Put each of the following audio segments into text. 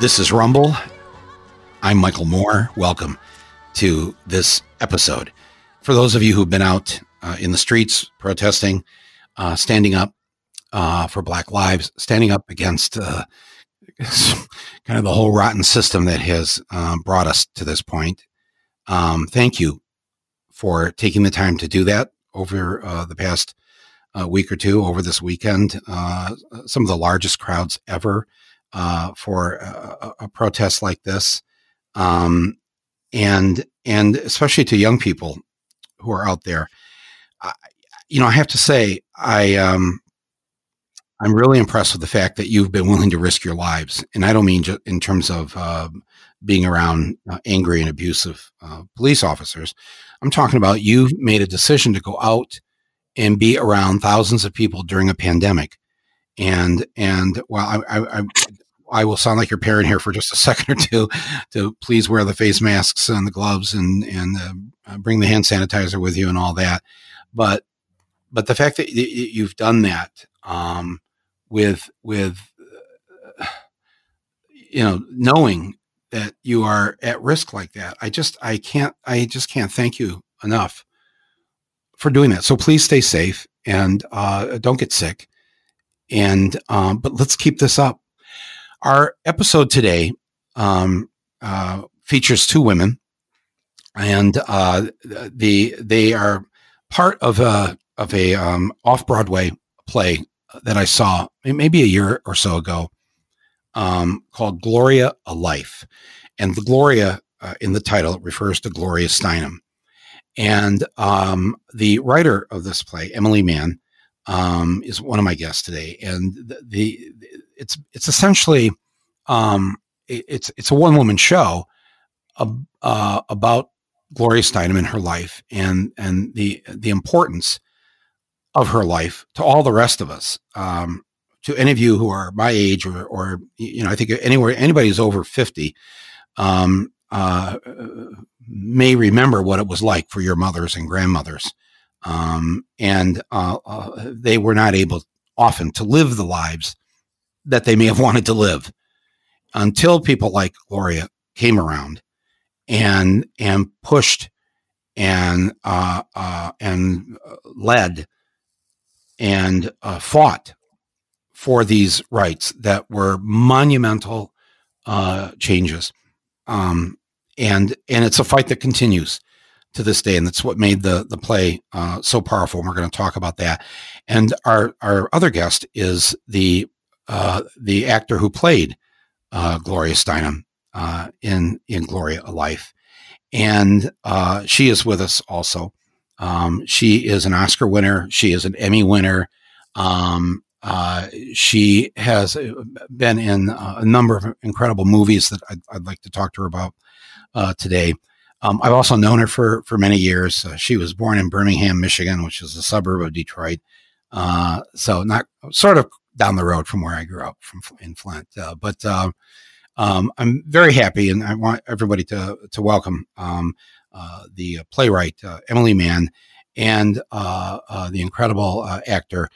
This is Rumble. I'm Michael Moore. Welcome to this episode. For those of you who've been out uh, in the streets protesting, uh, standing up uh, for Black lives, standing up against uh, kind of the whole rotten system that has uh, brought us to this point, um, thank you for taking the time to do that over uh, the past week or two, over this weekend. some of the largest crowds ever uh, for a, a, protest like this, um, and and especially to young people who are out there. I, you know, I have to say, I um, I'm really impressed with the fact that you've been willing to risk your lives, and I don't mean just in terms of uh, being around uh, angry and abusive uh, police officers. I'm talking about you've made a decision to go out and be around thousands of people during a pandemic and and well, I, I will sound like your parent here for just a second or two to please wear the face masks and the gloves and and uh, bring the hand sanitizer with you and all that. But but the fact that you've done that um, with with uh, you know knowing that you are at risk like that, I just I can't I just can't thank you enough for doing that. So please stay safe and uh, don't get sick. And um, but let's keep this up our episode today um, uh, features two women, and uh, the they are part of a of a um, off Broadway play that I saw maybe a year or so ago um, called Gloria a Life, and the Gloria uh, in the title refers to Gloria Steinem, and um, the writer of this play, Emily Mann, um, is one of my guests today, and the, the it's it's essentially um, it, it's it's a one woman show uh, about Gloria Steinem and her life and and the the importance of her life to all the rest of us. Um, to any of you who are my age or or you know, I think anywhere anybody who's over fifty um, uh, may remember what it was like for your mothers and grandmothers. Um, and uh, uh, they were not able often to live the lives that they may have wanted to live until people like Gloria came around and and pushed and uh, uh, and led and uh, fought for these rights that were monumental uh, changes. Um, and and it's a fight that continues to this day, and that's what made the the play uh, so powerful. And we're going to talk about that. And our our other guest is the uh, the actor who played uh, Gloria Steinem uh, in in Gloria a Life, and uh, she is with us also. Um, she is an Oscar winner. She is an Emmy winner. Um, uh, she has been in a number of incredible movies that I'd, I'd like to talk to her about today. Um, I've also known her for for many years. She was born in Birmingham, Michigan, which is a suburb of Detroit. Uh, so not sort of down the road from where I grew up from in Flint. Uh, but uh, um, I'm very happy, and I want everybody to to welcome um, uh, the playwright uh, Emily Mann and uh, uh, the incredible actor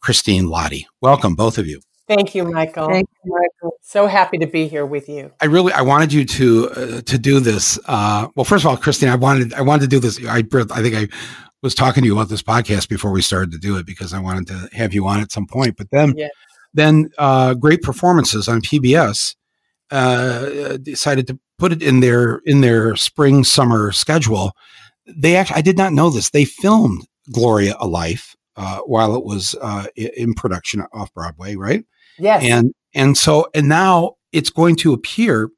Christine Lahti. Welcome, both of you. Thank you, Michael. Thank you, Michael. So happy to be here with you. I really, I wanted you to to do this. well, first of all, Christine, I wanted, I wanted to do this. I, I think I was talking to you about this podcast before we started to do it because I wanted to have you on at some point. But then, yes. then uh, great performances on PBS uh, decided to put it in their in their spring summer schedule. They actually, I did not know this. They filmed Gloria a Life uh, while it was uh, in production off Broadway, right? Yes. And and so and now it's going to appear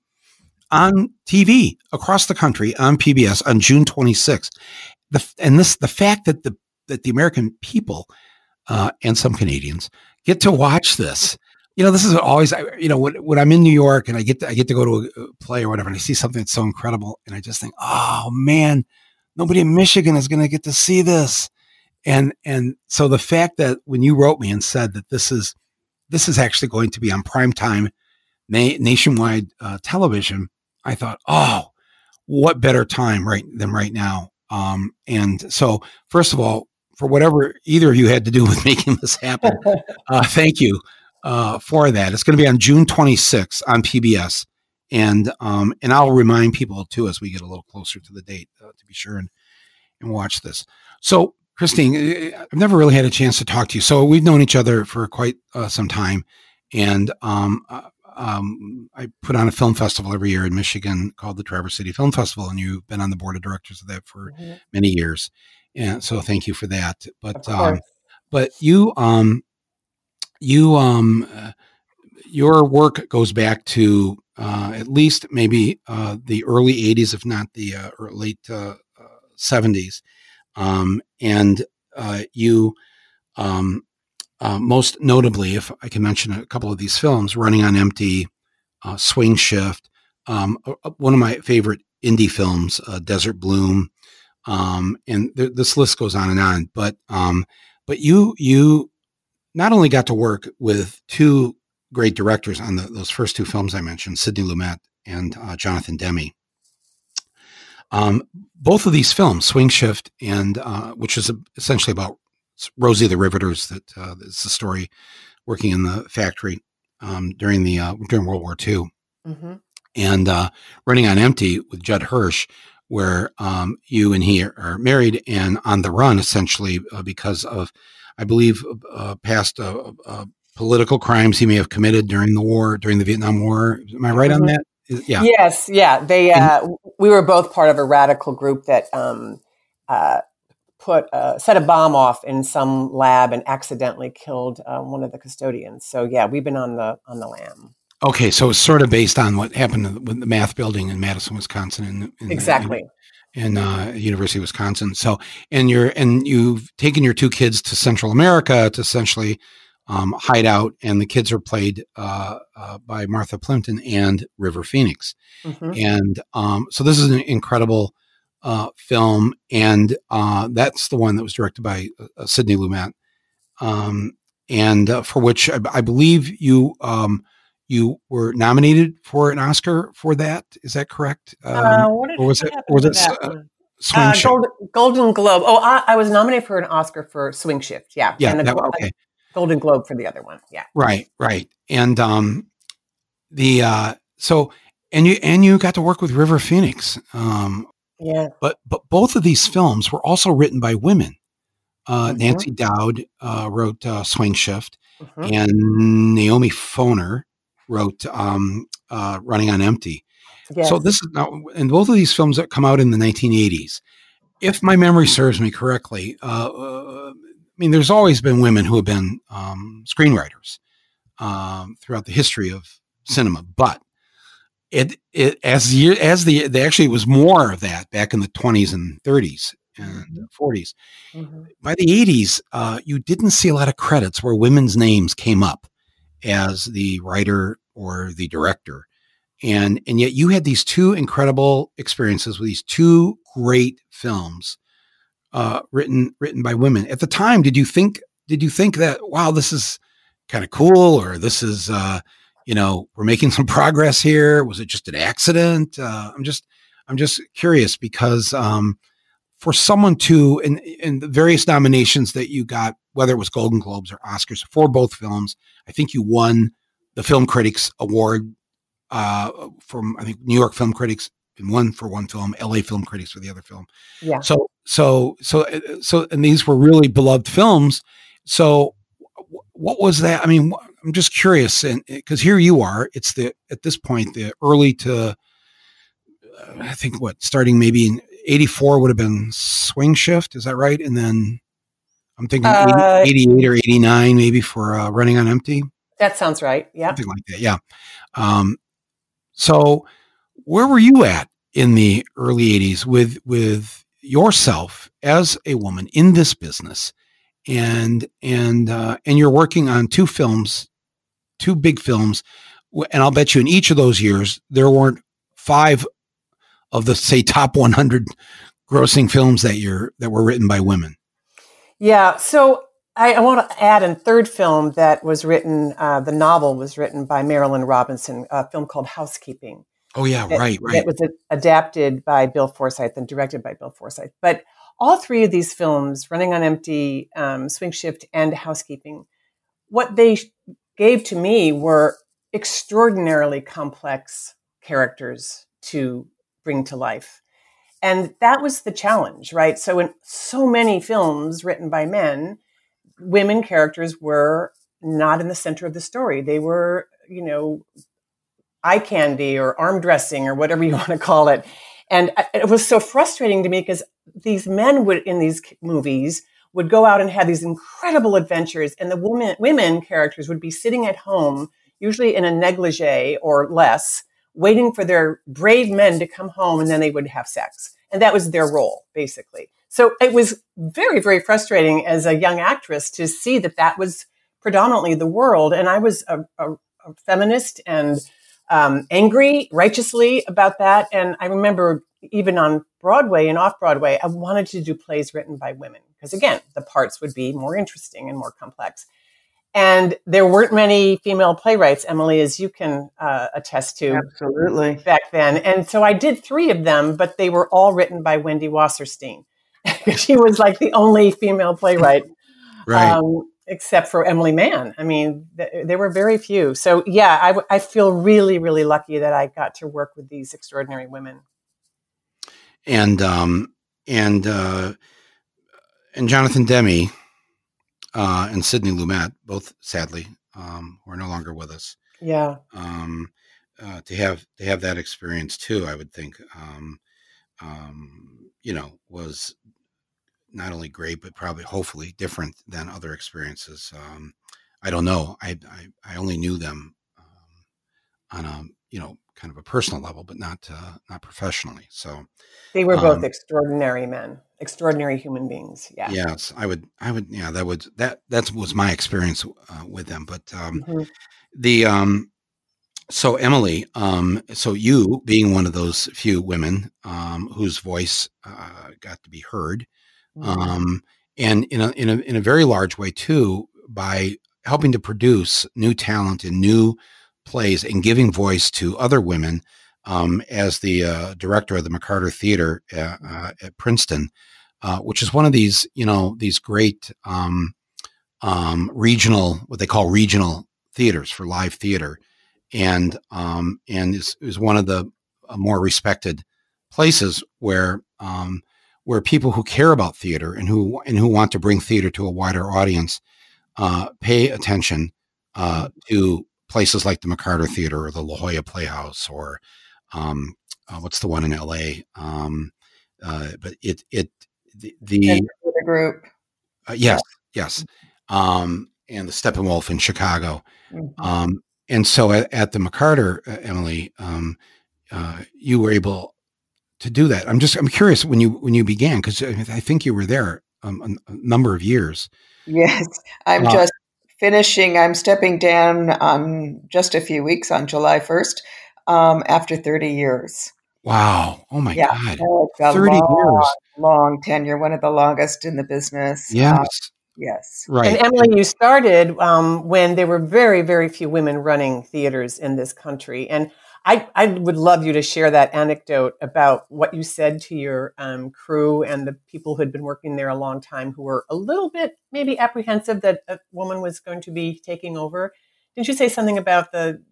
on TV across the country on PBS on June 26th the and this the fact that the that the American people uh, and some Canadians get to watch this. You know, this is always you know when, when I'm in New York and I get to, I get to go to a play or whatever, and I see something that's so incredible, and I just think, oh man, nobody in Michigan is going to get to see this. And and so the fact that when you wrote me and said that this is this is actually going to be on prime time na- nationwide uh, television, I thought, oh, what better time right than right now um, and so, first of all, for whatever either of you had to do with making this happen, uh, thank you uh, for that. It's going to be on June 26th on PBS, and um, and I'll remind people too as we get a little closer to the date uh, to be sure and and watch this. So, Christine, I've never really had a chance to talk to you. So we've known each other for quite uh, some time, and um, uh, um, I put on a film festival every year in Michigan called the Traverse City Film Festival, and you've been on the board of directors of that for mm-hmm. many years. And so, thank you for that. But um, but you um you um uh, your work goes back to uh, at least maybe uh, the early 80s if not the uh, late 70s uh, um, and uh, you um, most notably if i can mention a couple of these films running on empty swing shift um, one of my favorite indie films desert bloom um, and th- this list goes on and on but um, but you you not only got to work with two great directors on the, those first two films I mentioned, Sidney Lumet and uh, Jonathan Demme. Um, both of these films, Swing Shift and uh, which is essentially about Rosie the Riveters, that uh, is the story working in the factory um, during the uh, during World War II, mm-hmm. and uh, Running on Empty with Judd Hirsch, where um, you and he are married and on the run essentially uh, because of I believe, uh, past uh, uh, political crimes he may have committed during the war, during the Vietnam War. Am I right on mm-hmm. that? Yeah. Yes. Yeah. They. Uh, we were both part of a radical group that um, uh, put uh, set a bomb off in some lab and accidentally killed one of the custodians. So yeah, we've been on the on the lam. Okay, so it's sort of based on what happened with the math building in Madison, Wisconsin. In, in, exactly. In, in uh, University of Wisconsin. So, and you're and you've taken your two kids to Central America to essentially um, hide out, and the kids are played uh, uh, by Martha Plimpton and River Phoenix. Mm-hmm. And um, so, this is an incredible uh, film, and uh, that's the one that was directed by uh, Sidney Lumet, um, and for which I, I, believe you um, you were nominated for an Oscar for that. Is that correct? Um, uh, what or was it? Was it uh, Swing uh, Golden, Golden, Globe. Oh, I, I, was nominated for an Oscar for Swing Shift. Yeah, yeah. And that, okay. Golden Globe for the other one. Yeah. Right. Right. And um, the uh, so and you and you got to work with River Phoenix. Um, yeah. But but both of these films were also written by women. Uh, mm-hmm. Nancy Dowd uh, wrote uh, Swing Shift, mm-hmm. and Naomi Foner wrote um, uh, Running on Empty. Yes. So this is now, and both of these films that come out in the 1980s. If my memory serves me correctly, uh, uh, I mean, there's always been women who have been um, screenwriters um, throughout the history of cinema, but it, it as the as the, the actually it was more of that back in the 20s and 30s and 40s. Mm-hmm. mm-hmm. By the 80s, uh, you didn't see a lot of credits where women's names came up as the writer or the director. And, and yet you had these two incredible experiences with these two great films uh, written written by women. At the time, did you think did you think that wow, this is kind of cool, or this is uh, you know we're making some progress here? Was it just an accident? Uh, I'm just I'm just curious because um, for someone to in in the various nominations that you got, whether it was Golden Globes or Oscars for both films, I think you won the Film Critics Award uh, from I think New York Film Critics and one for one film, LA Film Critics for the other film. Yeah. So so so uh, so and these were really beloved films. So what was that? I mean, I'm just curious, and because here you are, it's the at this point the early to uh, I think what starting maybe in '84 would have been Swing Shift, is that right? And then I'm thinking uh, 88 or 89 maybe for uh, Running on Empty. That sounds right. Yeah. Something like that. Yeah. Um, so where were you at in the early 80s with with yourself as a woman in this business and and uh, and you're working on two films two big films and I'll bet you in each of those years there weren't five of the say top 100 grossing films that you're that were written by women. Yeah, so I, I, want to add a third film that was written. Uh, the novel was written by Marilynne Robinson, a film called Housekeeping. Oh yeah, that, right, right. It was adapted by Bill Forsyth and directed by Bill Forsyth. But all three of these films, Running on Empty, um, Swing Shift, and Housekeeping, what they gave to me were extraordinarily complex characters to bring to life. And that was the challenge, right? So in so many films written by men, women characters were not in the center of the story. They were, you know, eye candy or arm dressing or whatever you want to call it. And uh, it was so frustrating to me because these men would, in these movies, would go out and have these incredible adventures, and the women, women characters would be sitting at home, usually in a negligee or less, waiting for their brave men to come home, and then they would have sex. And that was their role, basically. So it was very, very frustrating as a young actress to see that that was predominantly the world. And I was a, a, a feminist and um, angry righteously about that. And I remember even on Broadway and off Broadway, I wanted to do plays written by women because, again, the parts would be more interesting and more complex. And there weren't many female playwrights, Emily, as you can uh, attest to. Absolutely. Back then. And so I did three of them, but they were all written by Wendy Wasserstein. she was like the only female playwright. Right. Um, except for Emily Mann. I mean, th- there were very few. So yeah, I, w- I feel really, really lucky that I got to work with these extraordinary women. And um, and uh, and Jonathan Demme uh, and Sidney Lumet, both sadly, um, who are no longer with us. Yeah. Um, uh, to have to have that experience too, I would think, um, um, you know, was not only great but probably hopefully different than other experiences. Um, I don't know. I, I, I only knew them um, on a you know kind of a personal level, but not uh, not professionally. So they were both um, extraordinary men, extraordinary human beings. Yeah. Yes, I would. I would. Yeah, that would that that was my experience uh, with them. But um, mm-hmm. the um, so Emily, um, so you being one of those few women um, whose voice uh, got to be heard, Mm-hmm. Um, and in a, in a in a very large way too by helping to produce new talent and new plays and giving voice to other women um, as the uh, director of the McCarter Theater at, uh, at Princeton, uh, which is one of these you know these great um, um, regional what they call regional theaters for live theater, and um, and is, is one of the uh, more respected places where um, where people who care about theater and who and who want to bring theater to a wider audience uh, pay attention uh, to places like the McCarter Theater or the La Jolla Playhouse or um, uh, what's the one in L.A. Um, uh, but it it the, the group. Uh, yes, yes, um, and the Steppenwolf in Chicago. Mm-hmm. Um, and so at, at the McCarter, uh, Emily, um, you were able to do that. I'm just I'm curious when you when you began because I think you were there um, a, a, number of years. Yes, I'm uh, just finishing. I'm stepping down um, just a few weeks on July 1st um, after 30 years. Wow! Oh my yeah, God! Thirty long, years, long tenure, one of the longest in the business. Uh, yes. Uh, yes. Right. And Emily, you started um, when there were very, very few women running theaters in this country. And I, I would love you to share that anecdote about what you said to your um, crew and the people who had been working there a long time who were a little bit maybe apprehensive that a woman was going to be taking over. Didn't you say something about the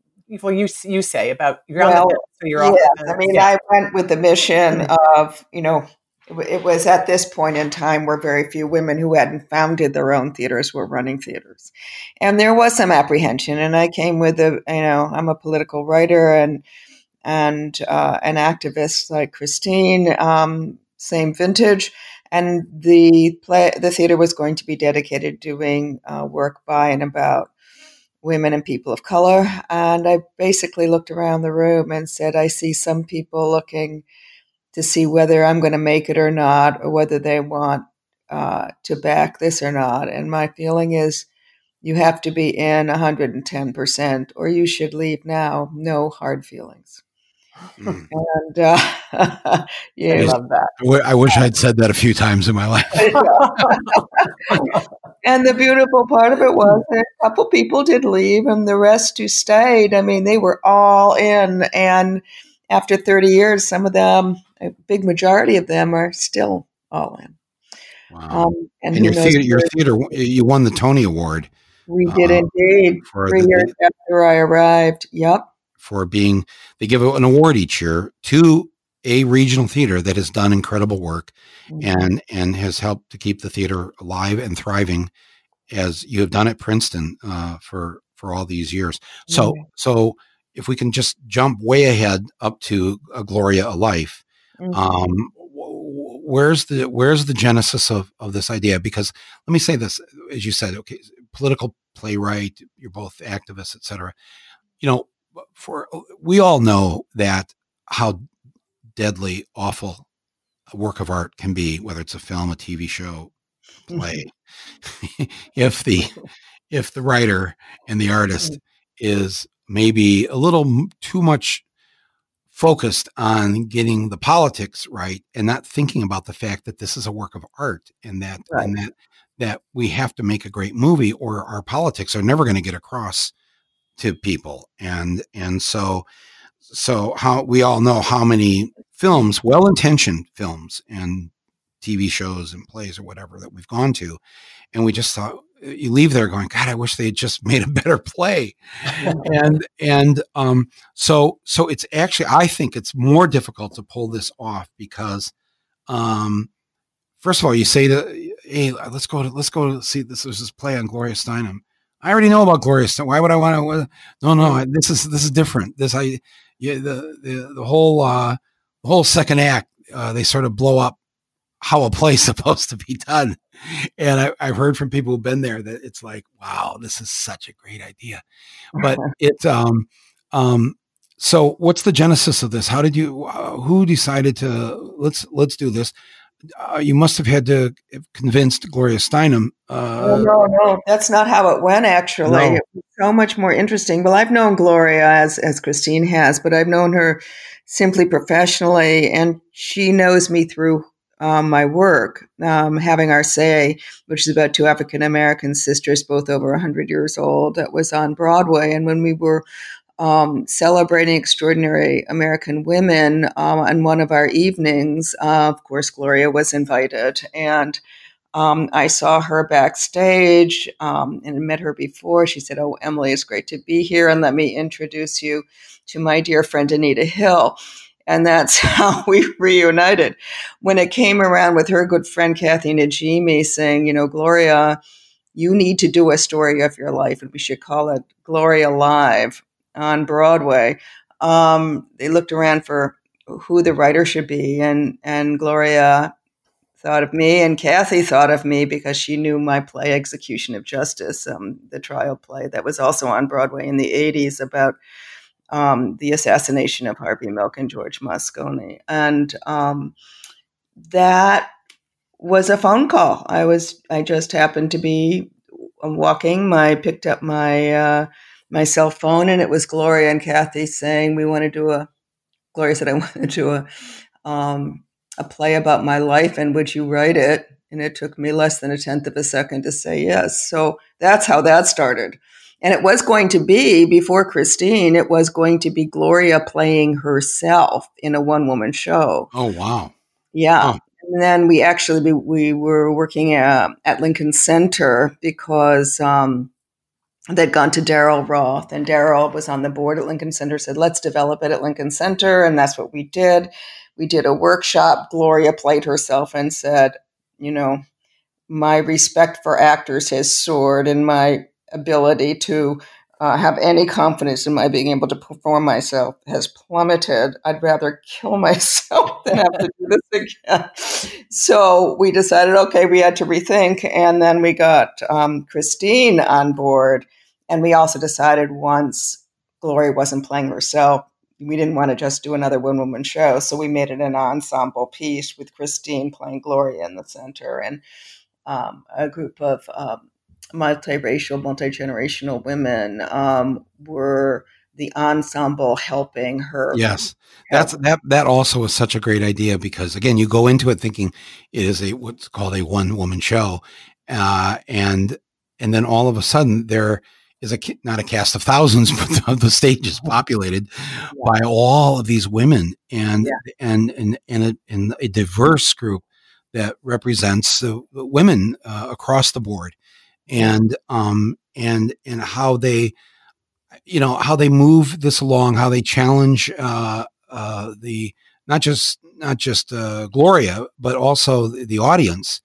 well, you you say about you're well, on the so you're yeah, off. I mean, yeah. I went with the mission mm-hmm. of you know it was at this point in time where very few women who hadn't founded their own theaters were running theaters. And there was some apprehension. And I came with a, you know, I'm a political writer and, and uh, an activist like Christine, um, same vintage. And the play, the theater was going to be dedicated doing uh, work by and about women and people of color. And I basically looked around the room and said, I see some people looking to see whether I'm going to make it or not, or whether they want uh, to back this or not. And my feeling is you have to be in 110%, or you should leave now. No hard feelings. Mm. And uh, yeah, I love that. I wish I'd said that a few times in my life. and the beautiful part of it was that a couple people did leave, and the rest who stayed. I mean, they were all in, and after 30 years, some of them, a big majority of them, are still all in. Wow. Um, and, and your theater, your theater, you won the Tony Award We did uh, indeed. for Three the- years after I arrived. Yep. for being they give an award each year to a regional theater that has done incredible work and and has helped to keep the theater alive and thriving as you have done at Princeton uh, for for all these years. So Yeah. so if we can just jump way ahead up to a Gloria a Life, Mhm. um, where's the where's the genesis of of this idea? Because let me say this, as you said, okay, political playwright, you're both activists, etc. You know, for we all know that how deadly awful a work of art can be, whether it's a film, a TV show, a play. if the if the writer and the artist is maybe a little too much focused on getting the politics right and not thinking about the fact that this is a work of art and that and that that we have to make a great movie or our politics are never going to get across to people. And and so so how we all know how many films well-intentioned films and tv shows and plays or whatever that we've gone to and we just thought you leave there going god i wish they had just made a better play. And and um so so it's actually i think it's more difficult to pull this off because um first of all you say to hey let's go to let's go to see this there's this play on gloria steinem. I already know about gloria steinem why would i want to no no this is this is different. This i yeah the the, the whole uh the whole second act uh they sort of blow up how a play's supposed to be done and I, I've heard from people who've been there that it's like, wow, this is such a great idea. But it's um um so what's the genesis of this? How did you uh, who decided to let's let's do this? Uh, you must have had to have convinced Gloria Steinem. Oh, Uh, no, no, that's not how it went. Actually, No. it was so much more interesting. Well, I've known Gloria as as Christine has, but I've known her simply professionally, and she knows me through um, my work, um, having our say, which is about two African American sisters, both over hundred years old, that was on Broadway, and when we were um, celebrating extraordinary American women um, on one of our evenings. Uh, of course, Gloria was invited, and um, I saw her backstage um, and met her before. She said, "Oh, Emily, it's great to be here, and let me introduce you to my dear friend Anita Hill." And that's how we reunited. When it came around with her good friend Kathy Najimy saying, "You know, Gloria." You need to do a story of your life, and we should call it Gloria Live on Broadway. Um, they looked around for who the writer should be, and and Gloria thought of me, and Kathy thought of me because she knew my play Execution of Justice, um, the trial play that was also on Broadway in the '80s about um, the assassination of Harvey Milk and George Moscone, and um, that was a phone call. I was I just happened to be walking. I picked up my uh, my cell phone, and it was Gloria and Kathy saying we want to do a. Gloria said I want to do a um, a play about my life, and would you write it? And it took me less than a tenth of a second to say yes. So that's how that started. And it was going to be before Christine. It was going to be Gloria playing herself in a one woman show. oh wow! Yeah. Oh. And then we actually we, we were working uh, at Lincoln Center because um, they'd gone to Daryl Roth, and Daryl was on the board at Lincoln Center. Said, "Let's develop it at Lincoln Center," and that's what we did. We did a workshop. Gloria played herself and said, "You know, my respect for actors has soared, and my ability to." Uh, have any confidence in my being able to perform myself has plummeted. I'd rather kill myself than have to do this again. So we decided, okay, we had to rethink. And then we got um, Christine on board. And we also decided once Gloria wasn't playing herself, we didn't want to just do another one woman show. So we made it an ensemble piece with Christine playing Gloria in the center and um, a group of um, multiracial, multi generational women um, were the ensemble helping her. Yes, that's that. That also is such a great idea because again, you go into it thinking it is a what's called a one woman show, uh, and and then all of a sudden there is a not a cast of thousands, but the stage is populated by all of these women and and and and a, and a diverse group that represents uh, women uh, across the board, and um and and how they you know how they move this along how they challenge uh, uh, the not just not just uh, gloria but also the audience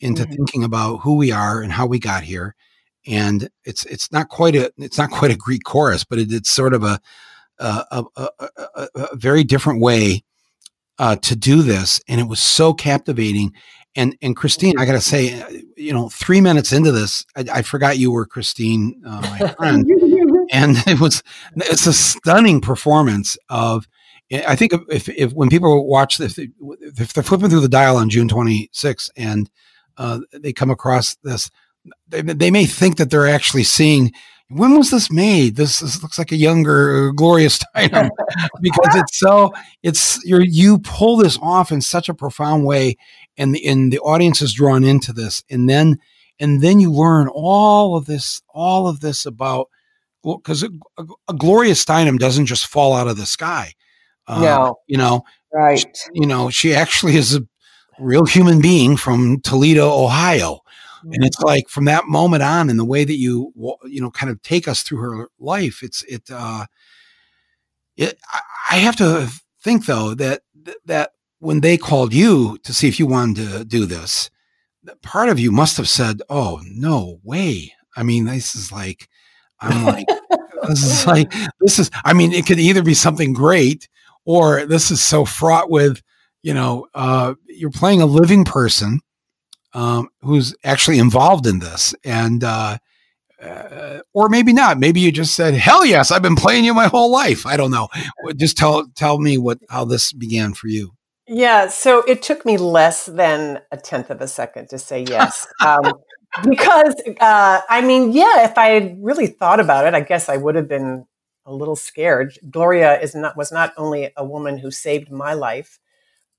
into mm-hmm. thinking about who we are and how we got here. And it's it's not quite a it's not quite a greek chorus but it, it's sort of a a, a, a, a very different way uh, to do this. And it was so captivating and and Christine, I got to say, uh, you know, three minutes into this, I, I forgot you were Christine, uh, my friend, and it was it's a stunning performance of. I think if, if when people watch this, if they're flipping through the dial on June 26th and uh, they come across this, they, they may think that they're actually seeing when was this made? This, this looks like a younger Gloria Steinem because it's so it's you you pull this off in such a profound way, and the and the audience is drawn into this, and then and then you learn all of this all of this about because a, a, a, Gloria Steinem doesn't just fall out of the sky. Uh, no, you know, right? She, you know, she actually is a real human being from Toledo, Ohio and it's like from that moment on and the way that you you know kind of take us through her life it's it uh it i have to think though that that when they called you to see if you wanted to do this part of you must have said oh no way i mean this is like i'm like this is like this is i mean it could either be something great or this is so fraught with you know uh you're playing a living person um, who's actually involved in this, and uh, uh, or maybe not. Maybe you just said, "Hell yes, I've been playing you my whole life." I don't know. Just tell tell me what how this began for you. Yeah, so it took me less than a tenth of a second to say yes. Um, because uh, I mean, yeah, if I had really thought about it, I guess I would have been a little scared. Gloria is not was not only a woman who saved my life,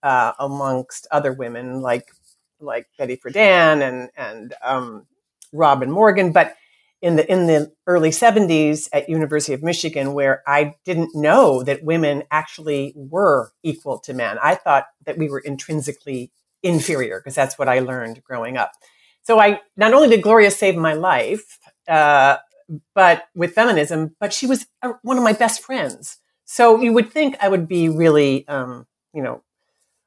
uh, amongst other women like like Betty Friedan and and um, Robin Morgan, but in the in the early 70s at University of Michigan where I didn't know that women actually were equal to men. I thought that we were intrinsically inferior because that's what I learned growing up. So I not only did Gloria save my life, uh, but with feminism, but she was a, one of my best friends. So you would think I would be really, um, you know,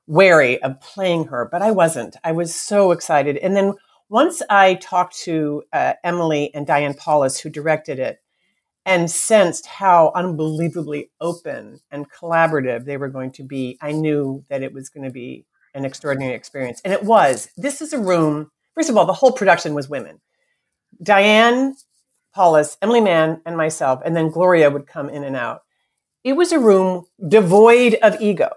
wary of playing her, but I wasn't. I was so excited. And then once I talked to uh, Emily and Diane Paulus, who directed it, and sensed how unbelievably open and collaborative they were going to be, I knew that it was going to be an extraordinary experience. And it was. This is a room, first of all, the whole production was women. Diane Paulus, Emily Mann, and myself, and then Gloria would come in and out. It was a room devoid of ego.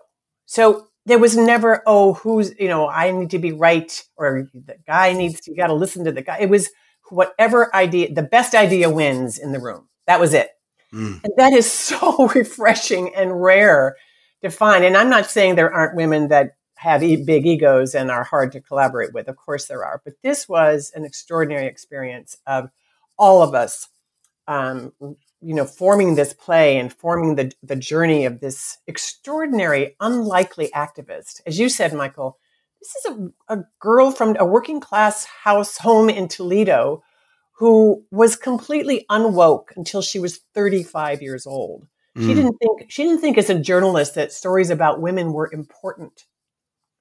So there was never, oh, who's, you know, I need to be right or the guy needs to, you got to listen to the guy. It was whatever idea, the best idea wins in the room. That was it. Mm. And that is so refreshing and rare to find. And I'm not saying there aren't women that have big egos and are hard to collaborate with. Of course there are. But this was an extraordinary experience of all of us um, you know, forming this play and forming the, the journey of this extraordinary, unlikely activist. As you said, Michael, this is a, a girl from a working class house home in Toledo who was completely unwoke until she was 35 years old. Mm. She didn't think she didn't think as a journalist that stories about women were important.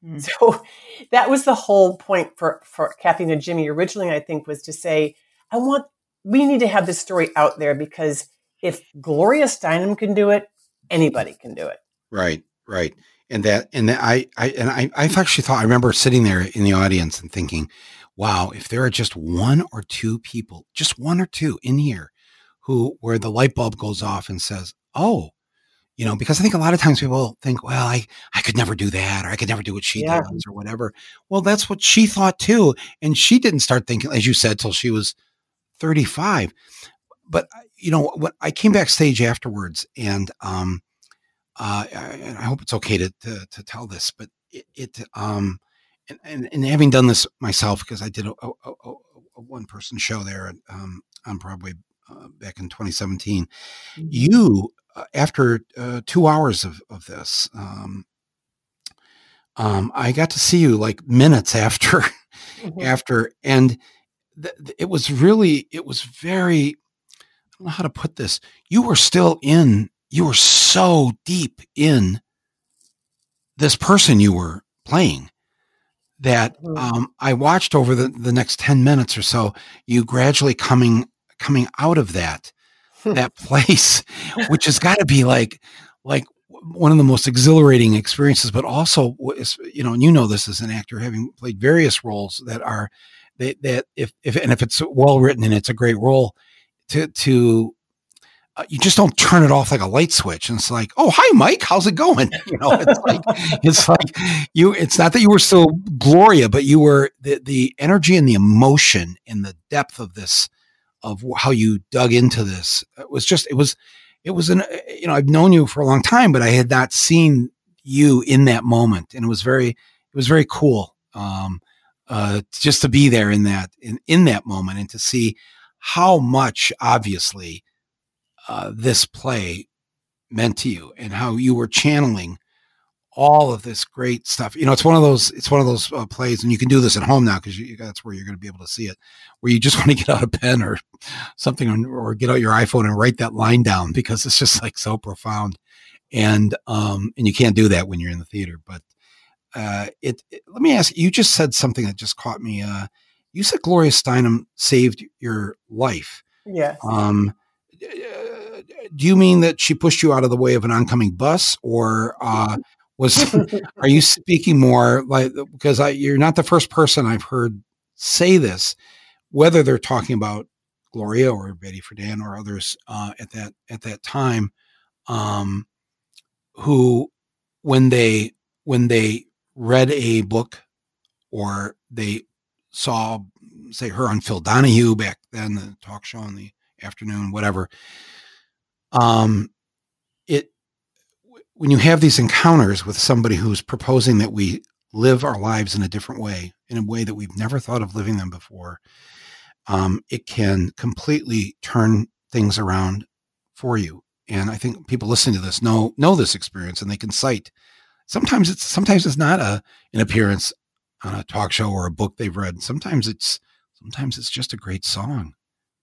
Mm. So that was the whole point for for Kathy Najimy originally I think was to say I want we need to have this story out there because if Gloria Steinem can do it, anybody can do it. Right, right. And that, and that I, I, and I, I've actually thought, I remember sitting there in the audience and thinking, wow, if there are just one or two people, just one or two in here who, where the light bulb goes off and says, oh, you know, because I think a lot of times people think, well, I, I could never do that, or I could never do what she yeah. does, or whatever. Well, that's what she thought too. And she didn't start thinking, as you said, till she was 35. But you know, what I came backstage afterwards, and um, uh, I, I hope it's okay to, to, to tell this, but it, it um, and, and, and, having done this myself because I did a, a, a, a one person show there um, on Broadway uh, back in 2017. Mm-hmm. You, uh, after uh, two hours of of this, um, um, I got to see you like minutes after, mm-hmm. after, and th- it was really, it was very, I don't know how to put this. You were still in, you were so deep in this person you were playing that Mhm. um, I watched over the, the next 10 minutes or so, you gradually coming coming out of that that place, which has got to be like like one of the most exhilarating experiences, but also you know, and you know this as an actor, having played various roles that are that that if if and if it's well written and it's a great role, to to uh, you just don't turn it off like a light switch and it's like oh hi mike how's it going? You know it's like it's like you it's not that you were still gloria but you were the the energy and the emotion and the depth of this of how you dug into this it was just it was it was an you know i've known you for a long time but i had not seen you in that moment and it was very it was very cool um uh just to be there in that in in that moment and to see how much obviously uh, this play meant to you and how you were channeling all of this great stuff. You know, it's one of those it's one of those uh, plays, and you can do this at home now because that's where you're going to be able to see it. Where you just want to get out a pen or something, or, or, get out your iPhone and write that line down because it's just like so profound, and um, and you can't do that when you're in the theater. But uh, it, it let me ask you. Just said something that just caught me. Uh, you said Gloria Steinem saved your life. Yes. Um, do you mean that she pushed you out of the way of an oncoming bus or uh, was are you speaking more like because I, you're not the first person I've heard say this whether they're talking about Gloria or Betty Friedan or others uh, at that at that time um, who when they when they read a book or they saw say her on Phil Donahue back then the talk show in the afternoon whatever um, it when you have these encounters with somebody who's proposing that we live our lives in a different way, in a way that we've never thought of living them before, um, it can completely turn things around for you. And I think people listening to this know know this experience, and they can cite. Sometimes it's sometimes it's not a an appearance on a talk show or a book they've read. Sometimes it's sometimes it's just a great song.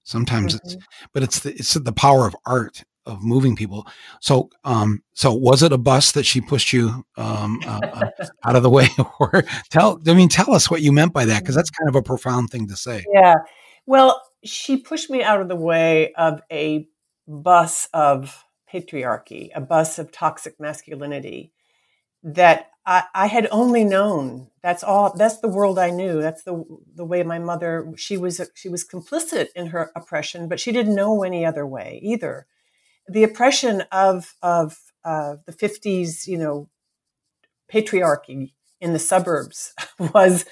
Sometimes mm-hmm. it's but it's the it's the power of art of moving people. So, um, so was it a bus that she pushed you um, uh, uh, out of the way, or tell? I mean, tell us what you meant by that, because that's kind of a profound thing to say. Yeah. Well, she pushed me out of the way of a bus of patriarchy, a bus of toxic masculinity that I, I had only known. That's all. That's the world I knew. That's the the way my mother. She was she was complicit in her oppression, but she didn't know any other way either the oppression of of uh, the 50s, you know, patriarchy in the suburbs was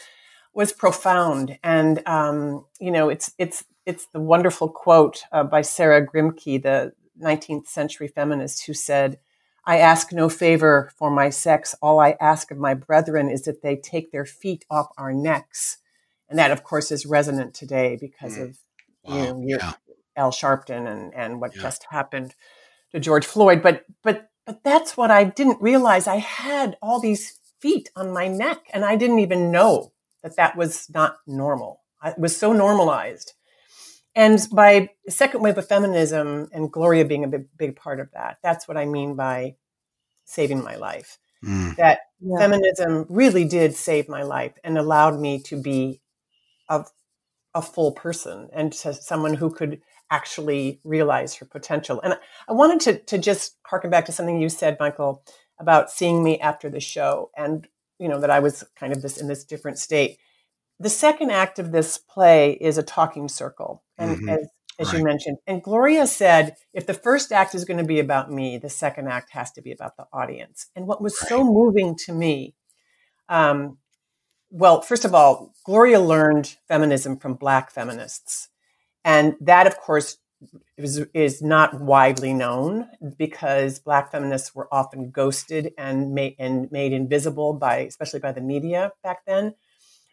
was profound, and um, you know, it's it's it's the wonderful quote uh, by Sarah Grimke, the 19th century feminist, who said, "I ask no favor for my sex. All I ask of my brethren is that they take their feet off our necks." And that, of course, is resonant today because mm. of wow. you know, yeah. Al Sharpton and, and what yeah. just happened to George Floyd. But but but that's what I didn't realize. I had all these feet on my neck, and I didn't even know that that was not normal. It was so normalized. And by second wave of feminism and Gloria being a big, big part of that, that's what I mean by saving my life. Mm. That yeah. feminism really did save my life and allowed me to be a, a full person and to someone who could actually realize her potential. And I wanted to, to just harken back to something you said, Michael, about seeing me after the show and, you know, that I was kind of this in this different state. The second act of this play is a talking circle. And mm-hmm. as, as right. you mentioned, and Gloria said, if the first act is going to be about me, the second act has to be about the audience. And what was right. so moving to me, um, well, first of all, Gloria learned feminism from Black feminists. And that, of course, is, is not widely known because Black feminists were often ghosted and made, and made invisible by, especially by the media back then.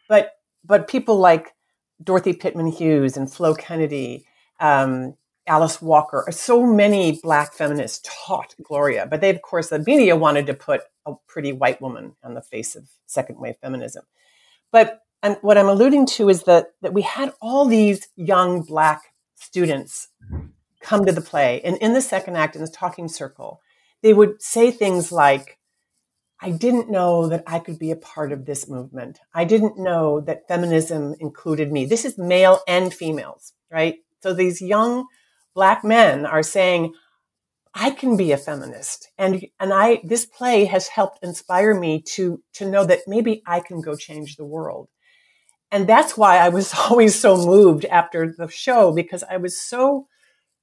But, but people like Dorothy Pitman Hughes and Flo Kennedy, um, Alice Walker, so many Black feminists taught Gloria. But they, of course, the media wanted to put a pretty white woman on the face of second wave feminism. But I'm, what I'm alluding to is that that we had all these young black students come to the play, and in the second act, in the talking circle, they would say things like, I didn't know that I could be a part of this movement. I didn't know that feminism included me. This is male and females, right? So these young black men are saying, I can be a feminist. And, and I, this play has helped inspire me to, to know that maybe I can go change the world. And that's why I was always so moved after the show because I was so,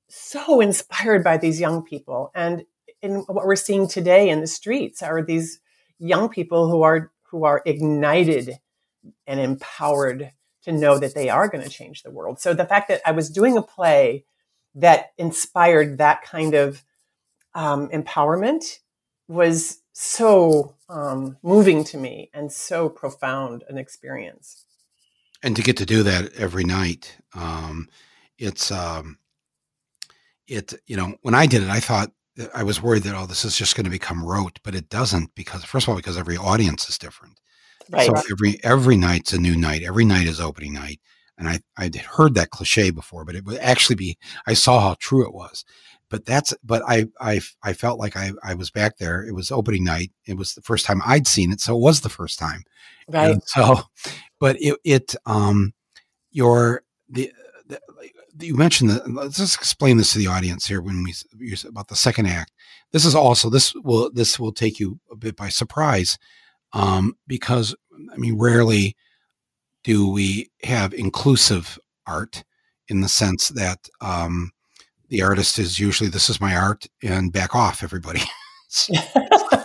so inspired by these young people. And in what we're seeing today in the streets are these young people who are who are ignited and empowered to know that they are going to change the world. So the fact that I was doing a play that inspired that kind of um, empowerment was so um, moving to me and so profound an experience. And to get to do that every night, um, it's um, it. You know, when I did it, I thought I was worried that oh, this is just going to become rote, but it doesn't because first of all, because every audience is different. Right. So every every night's a new night. Every night is opening night, and I I'd heard that cliche before, but it would actually be. I saw how true it was. But that's but I I I felt like I I was back there. It was opening night. It was the first time I'd seen it, so it was the first time. Right. And so, but it it um your the you mentioned that. Let's just explain this to the audience here when we use about the second act. This is also this will this will take you a bit by surprise, um, because I mean, rarely do we have inclusive art in the sense that um, the artist is usually this is my art and back off everybody.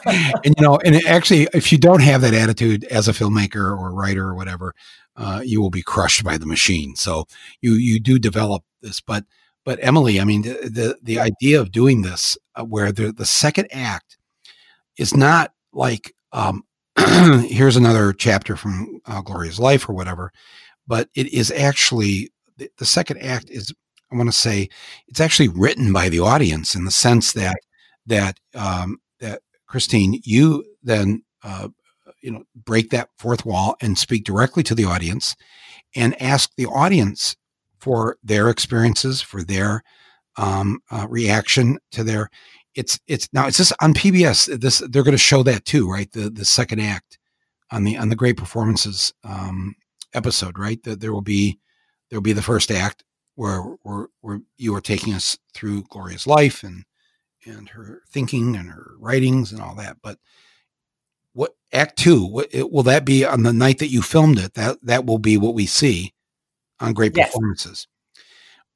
and you know, and actually, if you don't have that attitude as a filmmaker or writer or whatever, uh, you will be crushed by the machine. So you you do develop this, but but Emily, I mean, the the, the idea of doing this, uh, where the the second act is not like um, here's another chapter from uh, Gloria's life or whatever, but it is actually the, the second act is I want to say it's actually written by the audience in the sense that that um, that Christine, you then uh, you know break that fourth wall and speak directly to the audience and ask the audience for their experiences for their um, uh, reaction to their it's it's now it's this on pbs this they're going to show that too right? The the second act on the on the great performances um, episode right? That there will be there will be the first act where, where where you are taking us through gloria's life and and her thinking and her writings and all that. But act two it, will that be on the night that you filmed it that that will be what we see on great yes. performances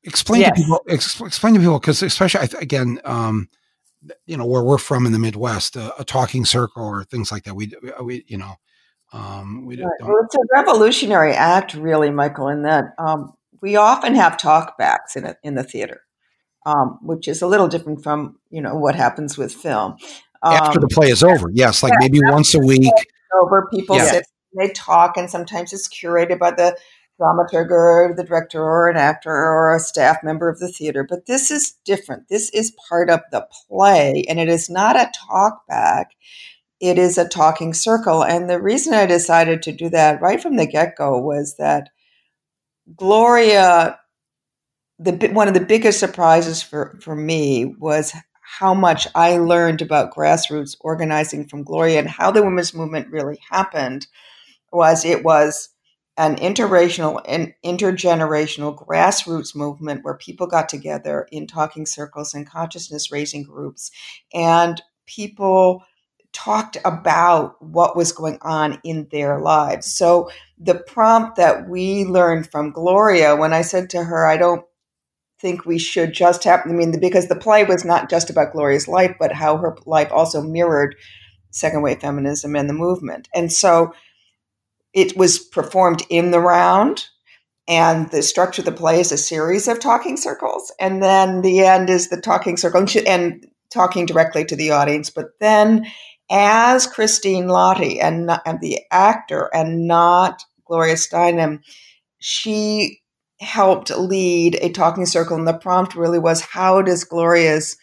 explain yes. to people ex, explain to people because especially again um, you know where we're from in the midwest uh, a talking circle or things like that we we you know um, we right. well, it's a revolutionary act really michael in that um, we often have talkbacks in, a, in the theater um, which is a little different from you know what happens with film after the um, play is over. Yes, like yeah, maybe once a week. Over, people yeah. sit, they talk, and sometimes it's curated by the dramaturg or the director or an actor or a staff member of the theater. But this is different. This is part of the play, and it is not a talk back. It is a talking circle. And the reason I decided to do that right from the get go was that Gloria, the one of the biggest surprises for, for me was how much I learned about grassroots organizing from Gloria and how the women's movement really happened was it was an interracial and intergenerational grassroots movement where people got together in talking circles and consciousness raising groups and people talked about what was going on in their lives. So the prompt that we learned from Gloria when I said to her I don't think we should just have, I mean, because the play was not just about Gloria's life, but how her life also mirrored second wave feminism and the movement. And so it was performed in the round. And the structure of the play is a series of talking circles. And then the end is the talking circle and talking directly to the audience. But then, as Christine Lahti and, and the actor and not Gloria Steinem, she helped lead a talking circle. And the prompt really was how does Gloria's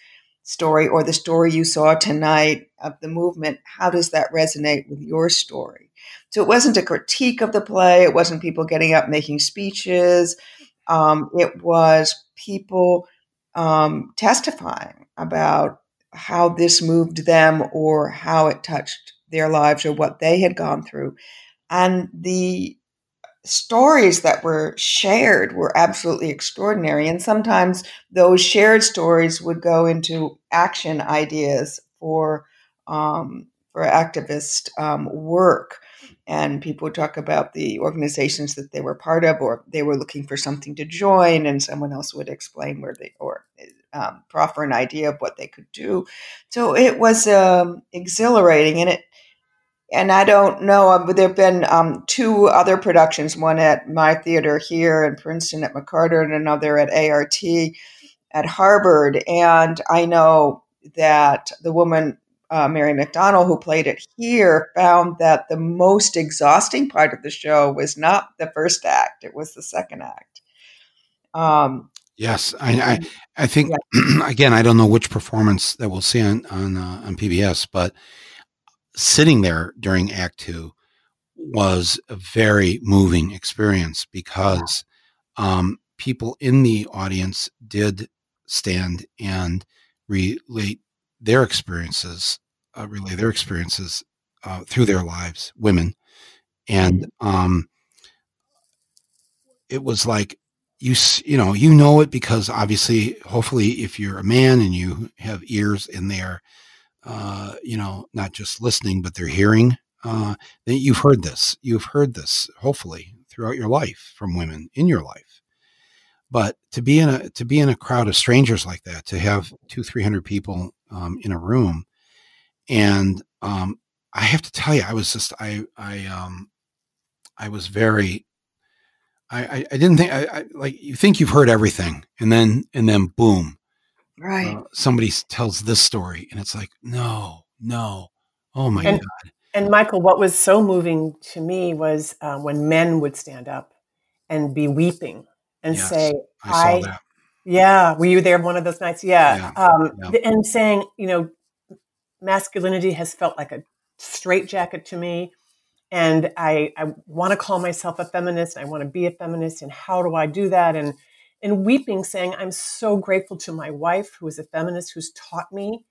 story or the story you saw tonight of the movement, how does that resonate with your story? So it wasn't a critique of the play. It wasn't people getting up making speeches. Um, it was people um, testifying about how this moved them or how it touched their lives or what they had gone through. And the stories that were shared were absolutely extraordinary. And sometimes those shared stories would go into action ideas for um, for activist um, work. And people would talk about the organizations that they were part of, or they were looking for something to join, and someone else would explain where they or um, proffer an idea of what they could do. So it was um, exhilarating, and it and I don't know, um, there have been um, two other productions, one at my theater here in Princeton at McCarter and another at ART at Harvard. And I know that the woman, uh, Mary McDonnell, who played it here, found that the most exhausting part of the show was not the first act, it was the second act. Um, yes, I, I, I think, yeah. again, I don't know which performance that we'll see on, on, uh, on PBS, but sitting there during Act Two was a very moving experience because um, people in the audience did stand and relate their experiences, uh, relay their experiences uh, through their lives, women, and mm-hmm. um, it was like you you know you know it because obviously hopefully if you're a man and you have ears in there uh, you know, not just listening, but they're hearing. Uh, that you've heard this. You've heard this, hopefully, throughout your life from women in your life. But to be in a to be in a crowd of strangers like that, to have two three hundred people um, in a room, and um, I have to tell you, I was just I I um, I was very I, I, I didn't think I, I, like you think you've heard everything and then and then boom Right. Uh, somebody tells this story, and it's like, no, no, oh my and, god. And Michael, what was so moving to me was uh, when men would stand up and be weeping and yes, say, "I." I yeah, were you there one of those nights? Yeah. yeah, um, yeah. And saying, you know, masculinity has felt like a straitjacket to me and I, I want to call myself a feminist. I want to be a feminist, and how do I do that? And and weeping, saying, I'm so grateful to my wife, who is a feminist, who's taught me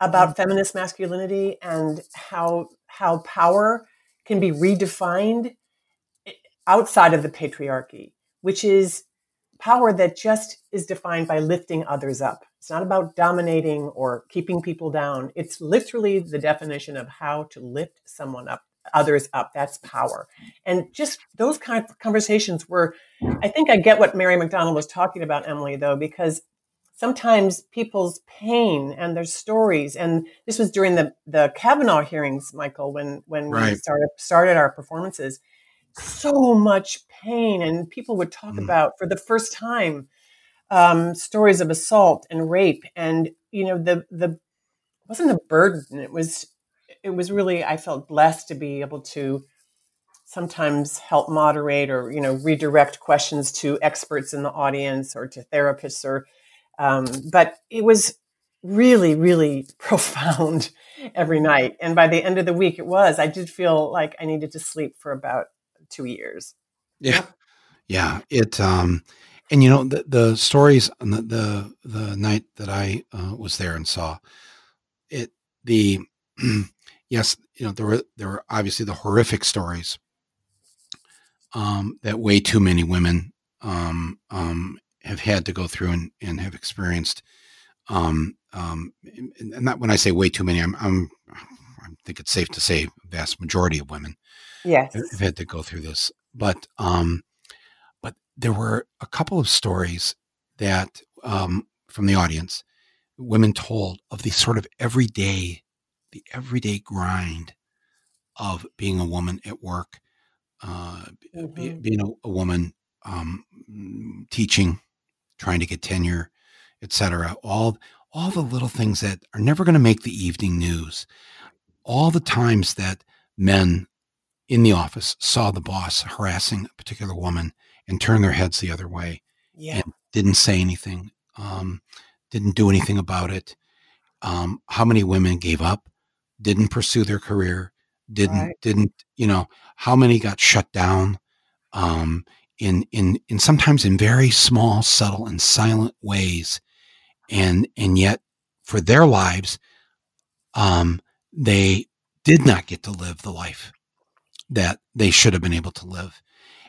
about mm-hmm. feminist masculinity and how how power can be redefined eh, outside of the patriarchy, which is power that just is defined by lifting others up. It's not about dominating or keeping people down. It's literally the definition of how to lift someone up others up. That's power. And just those kind of conversations were, I think I get what Mary McDonnell was talking about, Emily, though, because sometimes people's pain and their stories, and this was during the, the Kavanaugh hearings, Michael, when, when right. we started, started our performances, so much pain. And people would talk mm. about, for the first time, um, stories of assault and rape. And, you know, the, the, wasn't a burden. It was it was really I felt blessed to be able to sometimes help moderate or you know redirect questions to experts in the audience or to therapists or um, but it was really really profound every night. And by the end of the week it was. I did feel like i needed to sleep for about two years. Yeah. Yeah. It um and you know the the stories on the the, the night that i uh, was there and saw it the yes, you know, there were there were obviously the horrific stories um, that way too many women um, um, have had to go through and, and have experienced. Um, um, and not when I say way too many, I'm, I'm I think it's safe to say vast majority of women yes. have had to go through this. But um, but there were a couple of stories that um, from the audience, women told of the sort of everyday the everyday grind of being a woman at work, uh, mm-hmm. be, being a, a woman um, teaching, trying to get tenure, etc. All all the little things that are never going to make the evening news. All the times that men in the office saw the boss harassing a particular woman and turned their heads the other way yeah. and didn't say anything, um, didn't do anything about it. Um, how many women gave up? Didn't pursue their career, didn't Right. didn't you know how many got shut down um, in in in sometimes in very small, subtle, and silent ways, and and yet for their lives, um, they did not get to live the life that they should have been able to live,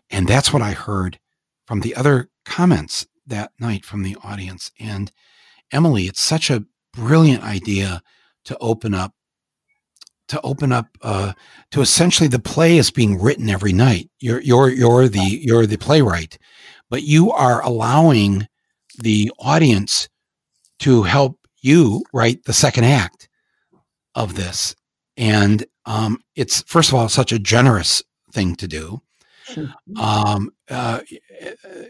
and that's what I heard from the other comments that night from the audience. And Emily, it's such a brilliant idea to open up to open up uh, to essentially the play is being written every night. You're you're you're the you're the playwright, but you are allowing the audience to help you write the second act of this, and um, it's first of all such a generous thing to do. Um, uh,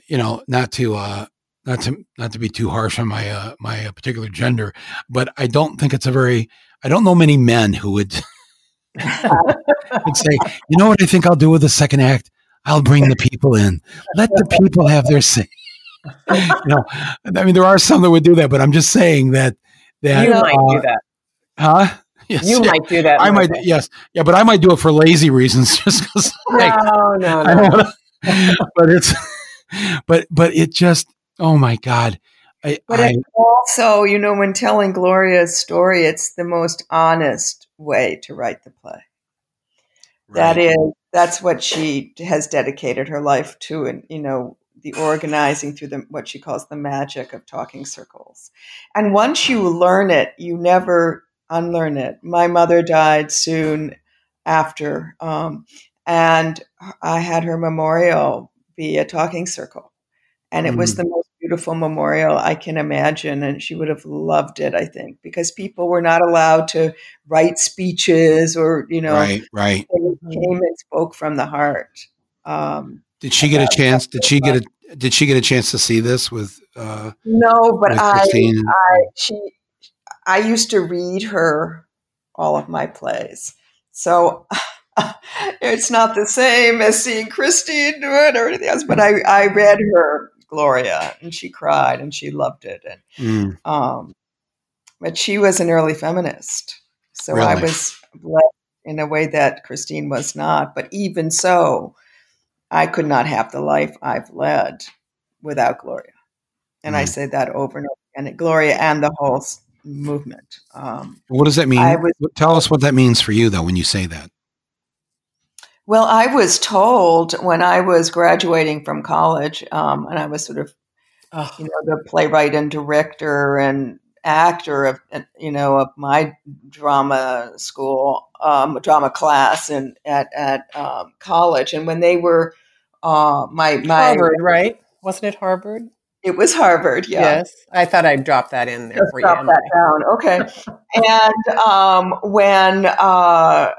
you know, not to uh, not to not to be too harsh on my uh, my uh, particular gender, but I don't think it's a very I don't know many men who would would say, you know what I think I'll do with the second act? I'll bring the people in. Let the people have their say. you know, I mean, there are some that would do that, but I'm just saying that that you might uh, do that. huh? Yes, You yeah, might do that. I might, yes, yeah, but I might do it for lazy reasons, just because. Like, No, no, no. wanna, but it's, but but it just, oh my god, I, But I also, you know, when telling Gloria's story, it's the most honest way to write the play. That right. is, that's what she has dedicated her life to, and you know, the organizing through the what she calls the magic of talking circles. And once you learn it, you never unlearn it. My mother died soon after, um, and I had her memorial be a talking circle, and it was Mm. the most beautiful memorial I can imagine. And she would have loved it, I think, because people were not allowed to write speeches or you know right, right. came and spoke from the heart. Um, Did she get a chance? Did she get a Did she get a chance to see this with uh, no, but with I, I, she, I used to read her all of my plays, so it's not the same as seeing Christine do it or anything else. But I, I read her Gloria, and she cried, and she loved it, and Mm, um, but she was an early feminist, so I was blessed in a way that Christine was not. But even so, I could not have the life I've led without Gloria, and I Mm. say that over and over again. Gloria and the whole movement. Um, what does that mean? Was- Tell us what that means for you, though, when you say that. Well, I was told when I was graduating from college, um, and I was sort of Ugh. you know the playwright and director and actor of you know of my drama school um, drama class and at at um, college and when they were uh, my my Harvard, right? Wasn't it Harvard? it was Harvard yeah Yes. I thought I'd drop that in there Just for you. drop that down okay and um, when uh,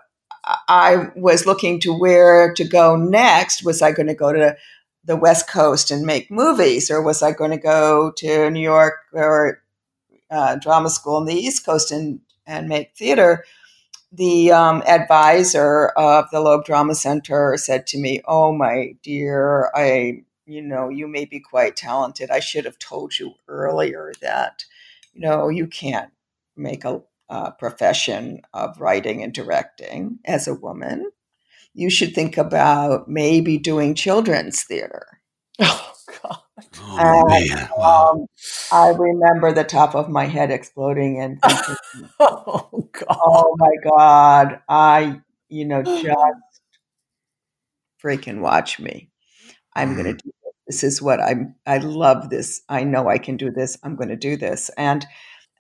I was looking to where to go next was I going to go to the West Coast and make movies, or was I going to go to New York or uh, drama school on the East Coast and and make theater? The um, advisor of the Loeb Drama Center said to me, "Oh my dear, I you know you may be quite talented. I should have told you earlier that you know you can't make a, a profession of writing and directing as a woman." You should think about maybe doing children's theater. Oh God. Oh Uh, man! Wow. Um, I remember the top of my head exploding and thinking, Oh God. oh my God, I, you know, just freaking watch me. I'm going to do this. This is what I'm, I love this. I know I can do this. I'm going to do this. And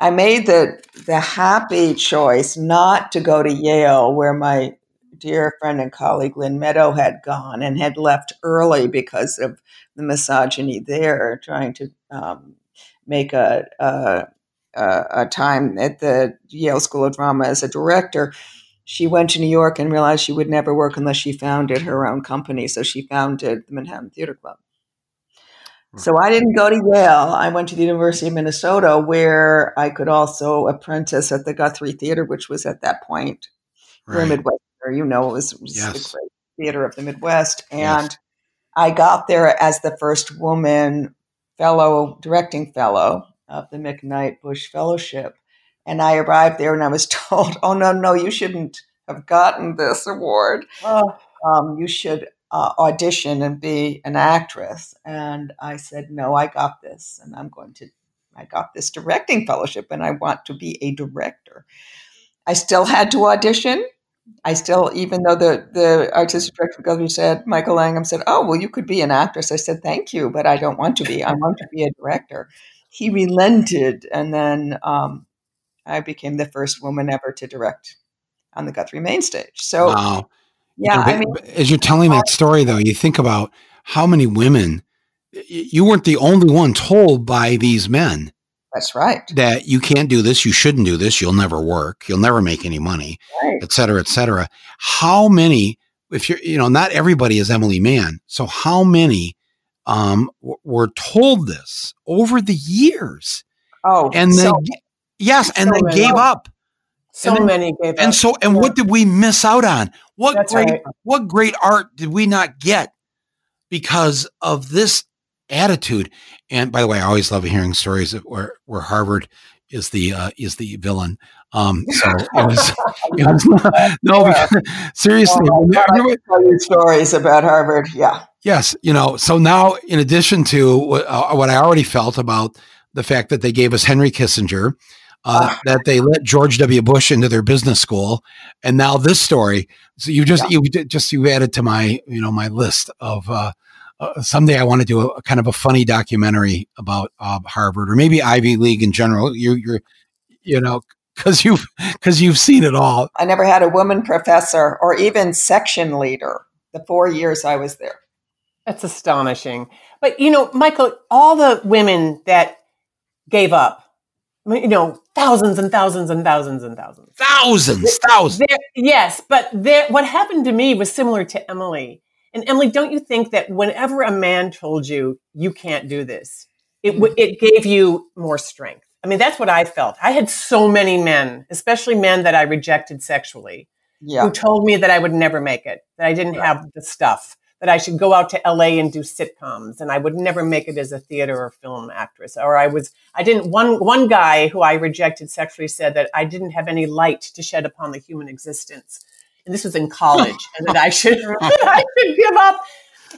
I made the, the happy choice not to go to Yale, where my dear friend and colleague Lynn Meadow had gone and had left early because of the misogyny there, trying to um, make a, a, a, a time at the Yale School of Drama as a director. She went to New York and realized she would never work unless she founded her own company. So she founded the Manhattan Theater Club. So I didn't go to Yale. I went to the University of Minnesota, where I could also apprentice at the Guthrie Theater, which was at that point Right. Midwest, you know, it was, it was Yes. the great theater of the Midwest. Yes. And I got there as the first woman fellow, directing fellow of the McKnight Bush Fellowship. And I arrived there and I was told, oh, no, no, you shouldn't have gotten this award. Oh, Um, you should uh, audition and be an actress. And I said, no, I got this, and I'm going to. I got this directing fellowship, and I want to be a director. I still had to audition. I still, even though the the artistic director Guthrie said, Michael Langham said, "Oh, well, you could be an actress." I said, "Thank you, but I don't want to be. I want to be a director." He relented, and then um, I became the first woman ever to direct on the Guthrie main stage. So, wow. Yeah, You know, I mean, as you're telling that story, though, you think about how many women you weren't the only one told by these men that's right. that you can't do this, you shouldn't do this, you'll never work, you'll never make any money, Right. et cetera, et cetera. How many, if you're, you know, not everybody is Emily Mann. So how many um, w- were told this over the years Oh, and then, so, yes, and so then many. gave up. so then- many gave And so, and what did we miss out on? What That's great, right. what great art did we not get because of this attitude? And by the way, I always love hearing stories where, where Harvard is the, uh, is the villain. Um, so it was, it was no, because, seriously, Oh, I tell you stories about Harvard. Yeah. Yes, you know. So now, in addition to uh, what I already felt about the fact that they gave us Henry Kissinger, uh, that they let George W. Bush into their business school, and now this story. So you just you just you added to my you know my list of uh, uh, someday I want to do a, a kind of a funny documentary about uh, Harvard or maybe Ivy League in general. You you're you know because you've because you've seen it all. I never had a woman professor or even section leader the four years I was there. That's astonishing. But you know, Michael, all the women that gave up, you know, thousands and thousands and thousands and thousands. Thousands, thousands. There, yes, but there, what happened to me was similar to Emily. And Emily, don't you think that whenever a man told you you can't do this, it it gave you more strength? I mean, that's what I felt. I had so many men, especially men that I rejected sexually, Yeah. who told me that I would never make it, that I didn't have the stuff, that I should go out to LA and do sitcoms, and I would never make it as a theater or film actress. Or I was, I didn't. One one guy who I rejected sexually said that I didn't have any light to shed upon the human existence, and this was in college, and that I should, I should give up.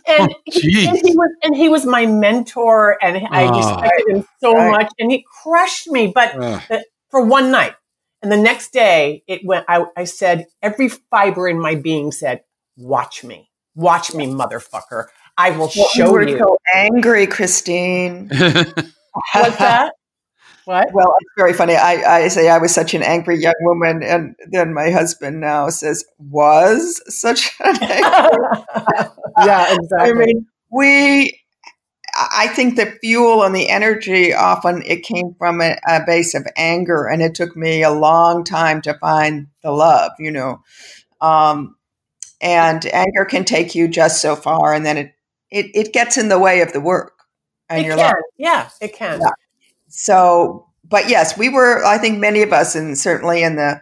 And, oh, he, and he was, and he was my mentor, and I Oh. respected him so Right. much, and he crushed me. But ah. Ugh. for one night. And the next day, it went. I, I said, every fiber in my being said, "Watch me, watch me, motherfucker. I will Well, you show were you." so angry, Christine. What's that? What? Well, it's very funny. I, I say I was such an angry young woman, and then my husband now says, was such an angry yeah, exactly. I mean, we. I think the fuel and the energy often it came from a, a base of anger, and it took me a long time to find the love. You know, um, and anger can take you just so far, and then it it, it gets in the way of the work and it your can. life. Yeah, it can. Yeah. So, but yes, we were. I think many of us, and certainly in the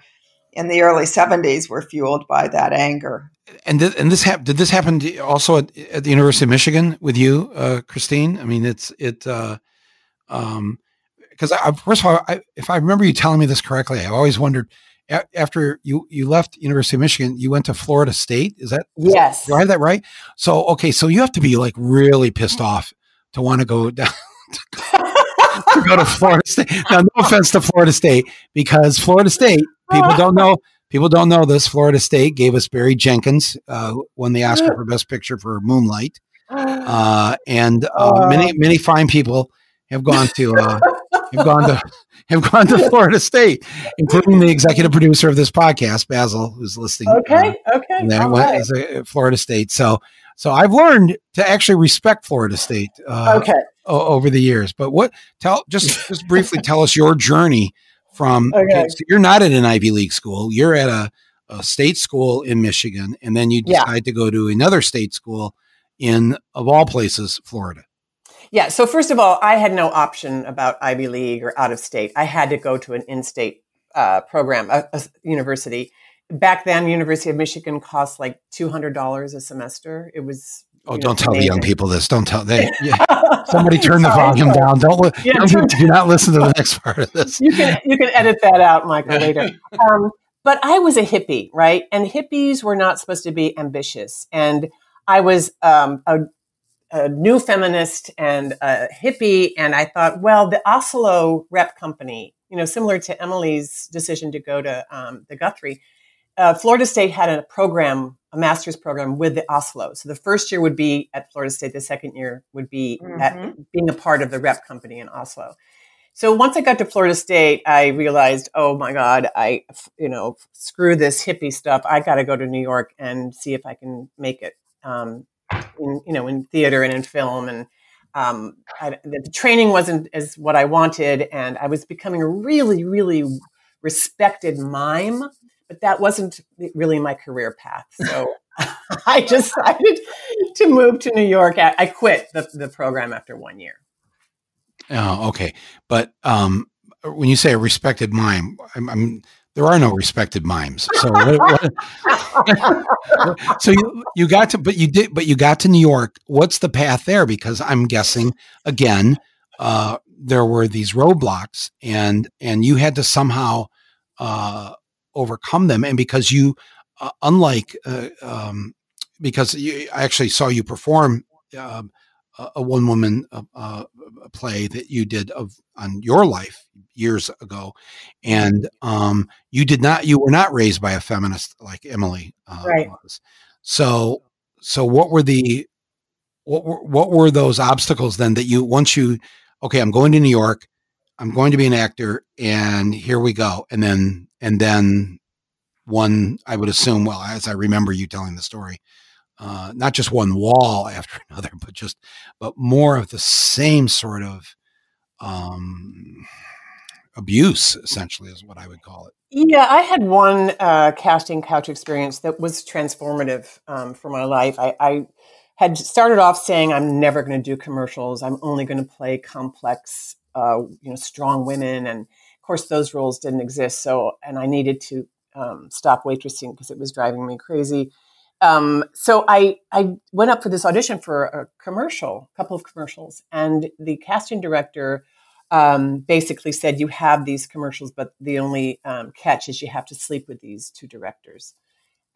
in the early seventies, were fueled by that anger. And th- and this hap- did this happen to, also at, at the University of Michigan with you, uh, Christine? I mean, it's it uh, um, because I, first of all, I, if I remember you telling me this correctly, I always wondered a- after you you left University of Michigan, you went to Florida State. Is that is that- Yes. do I have that right? So okay, so you have to be like really pissed off to want to go down. to go to Florida State. Now, no offense to Florida State, because Florida State, people don't know, people don't know this. Florida State gave us Barry Jenkins, uh, won the Oscar for Best Picture for Moonlight, uh, and uh, many many fine people have gone to uh, have gone to have gone to Florida State, including the executive producer of this podcast, Basil, who's listening. uh, okay. Okay. and then went as a Florida State. So, so I've learned to actually respect Florida State. Uh, okay. o- over the years. But what tell just just briefly tell us your journey from Okay. so you're not at an Ivy League school, you're at a, a state school in Michigan, and then you Yeah. decide to go to another state school in of all places, Florida. Yeah. So first of all, I had no option about Ivy League or out of state. I had to go to an in-state uh, program, a, a university. Back then, University of Michigan cost like two hundred dollars a semester. It was. Oh, don't tell the young people this. Don't tell they. Yeah, somebody turn the volume down. Don't li- Yeah, turn- do not listen to the next part of this. You can you can edit that out, Michael, later. Um, but I was a hippie, right? And hippies were not supposed to be ambitious. And I was um, a, a, new feminist and a hippie. And I thought, well, the Asolo rep company, you know, similar to Emily's decision to go to um, the Guthrie, uh, Florida State had a program, a master's program with the Asolo. So the first year would be at Florida State, the second year would be mm-hmm. at being a part of the rep company in Asolo. So once I got to Florida State, I realized, oh my God, I, you know, screw this hippie stuff. I got to go to New York and see if I can make it, um, in, you know, in theater and in film. And um, I, the training wasn't as what I wanted, and I was becoming a really, really respected mime, but that wasn't really my career path. So I decided to move to New York. I quit the, the program after one year. Oh, okay. But um, when you say a respected mime, I'm, I'm there are no respected mimes. So, what, what, so you, you got to, but you did, but you got to New York. What's the path there? Because I'm guessing again, uh, there were these roadblocks, and and you had to somehow uh, overcome them. And because you, uh, unlike, uh, um, because you, I actually saw you perform um, a one woman uh, uh play that you did of on your life years ago, and um, you did not you were not raised by a feminist like Emily uh, right. was. So so what were the what were, what were those obstacles then that you once you okay I'm going to New York I'm going to be an actor and here we go and then and then one I would assume well as I remember you telling the story uh, not just one wall after another, but just but more of the same sort of um, abuse, essentially, is what I would call it. Yeah, I had one uh, casting couch experience that was transformative um, for my life. I, I, had started off saying I'm never going to do commercials. I'm only going to play complex, uh, you know, strong women, and of course those roles didn't exist. So, and I needed to um, stop waitressing because it was driving me crazy. Um, so I, I went up for this audition for a commercial, a couple of commercials, and the casting director um, basically said, "You have these commercials, but the only um, catch is you have to sleep with these two directors."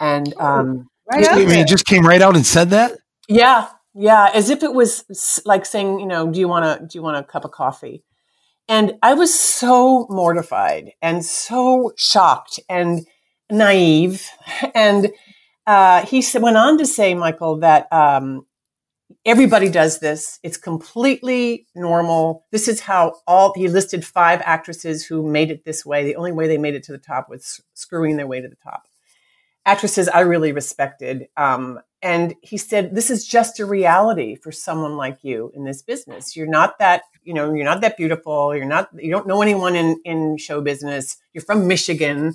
And oh, um, right just, came, just came right out and said that. Yeah, yeah, as if it was like saying, you know, do you want to do you want a cup of coffee? And I was so mortified and so shocked and naive and uh, he went on to say, Michael, that um, everybody does this. It's completely normal. This is how all he listed five actresses who made it this way. The only way they made it to the top was screwing their way to the top. Actresses I really respected. Um, and he said, This is just a reality for someone like you in this business. You're not that, you know, you're not that beautiful. You're not, you don't know anyone in, in show business. You're from Michigan.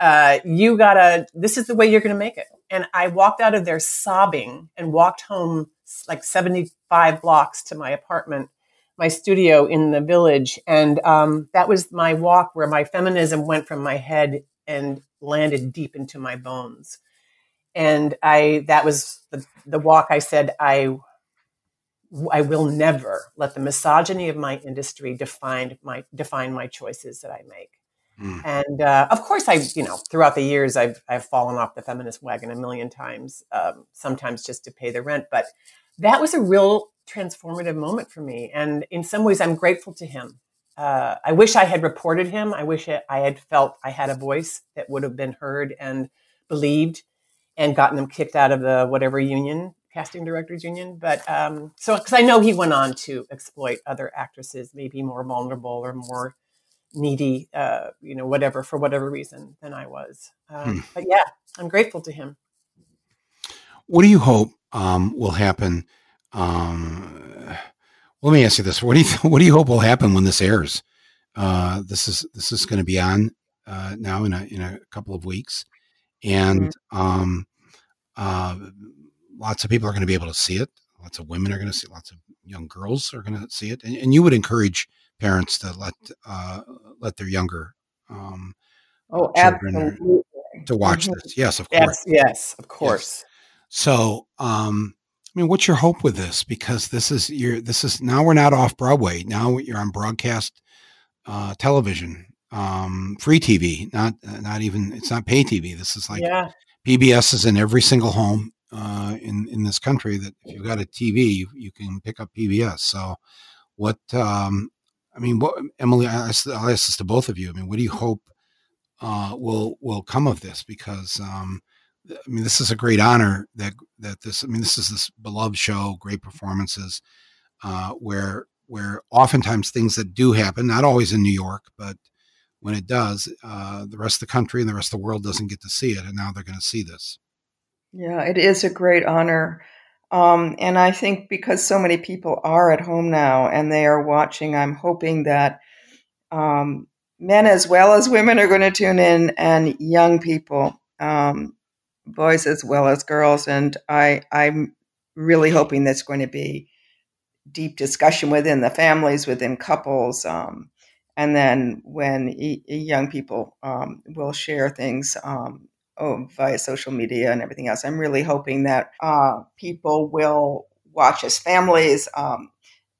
Uh, you gotta, this is the way you're gonna make it. And I walked out of there sobbing and walked home like 75 blocks to my apartment, my studio in the village. And um, that was my walk where my feminism went from my head and landed deep into my bones. And I, that was the, the walk I said, I, I will never let the misogyny of my industry define my, define my choices that I make. Mm. And uh, of course, I, you know, throughout the years, I've I've fallen off the feminist wagon a million times. Um, sometimes just to pay the rent, but that was a real transformative moment for me. And in some ways, I'm grateful to him. Uh, I wish I had reported him. I wish I had felt I had a voice that would have been heard and believed, and gotten them kicked out of the whatever union casting directors union. But um, so because I know he went on to exploit other actresses, maybe more vulnerable or more needy, uh, you know, whatever for whatever reason than I was. Um, hmm. But yeah, I'm grateful to him. What do you hope um, will happen? Um, let me ask you this: What do you what do you hope will happen when this airs? Uh, this is this is going to be on uh, now in a in a couple of weeks, and mm-hmm. um, uh, lots of people are going to be able to see it. Lots of women are going to see. Lots of young girls are going to see it, and, and you would encourage parents to let uh, let their younger um, oh children to watch mm-hmm. this. Yes, of course. Yes, yes of course. Yes. So, um, I mean, what's your hope with this? Because this is your this is now we're not off Broadway. Now you're on broadcast uh, television. um, free TV, not not even it's not pay TV. This is like yeah. PBS is in every single home uh, in in this country. That if you've got a TV, you, you can pick up PBS. So, what um, I mean, what Emily, I, will ask this to both of you. I mean, what do you hope uh, will will come of this? Because um, I mean, this is a great honor that that this. I mean, this is this beloved show, great performances, uh, where where oftentimes things that do happen, not always in New York, but when it does, uh, the rest of the country and the rest of the world doesn't get to see it, and now they're going to see this. Yeah, it is a great honor. Um, and I think because so many people are at home now and they are watching, I'm hoping that um, men as well as women are going to tune in and young people, um, boys as well as girls. And I, I'm really hoping that's going to be deep discussion within the families, within couples. Um, and then when e- young people um, will share things um, oh, via social media and everything else, I'm really hoping that uh, people will watch as families, um,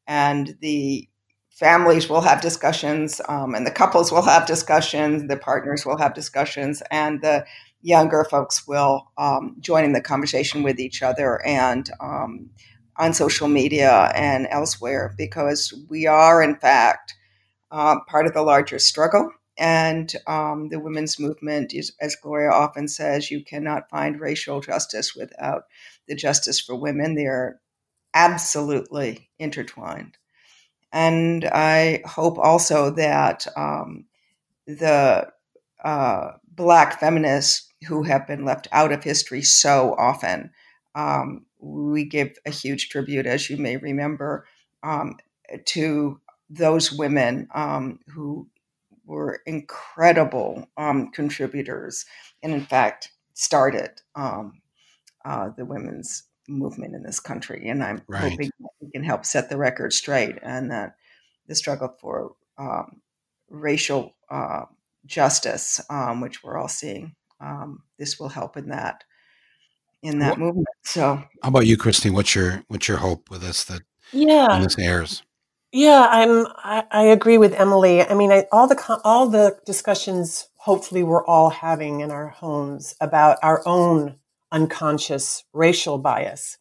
and the families will have discussions, um, and the couples will have discussions, the partners will have discussions, and the younger folks will um, join in the conversation with each other and um, on social media and elsewhere because we are in fact uh, part of the larger struggle. And um, the women's movement, is, as Gloria often says, you cannot find racial justice without the justice for women. They're absolutely intertwined. And I hope also that um, the uh, Black feminists who have been left out of history so often, um, we give a huge tribute, as you may remember, um, to those women um, who were incredible um, contributors and, in fact, started um, uh, the women's movement in this country. And I'm right. hoping we can help set the record straight and that the struggle for um, racial uh, justice, um, which we're all seeing, um, this will help in that in that movement. So, how about you, Christine? What's your what's your hope with this that yeah this airs? Yeah, I'm. I, I agree with Emily. I mean, I, all the all the discussions hopefully we're all having in our homes about our own unconscious racial bias.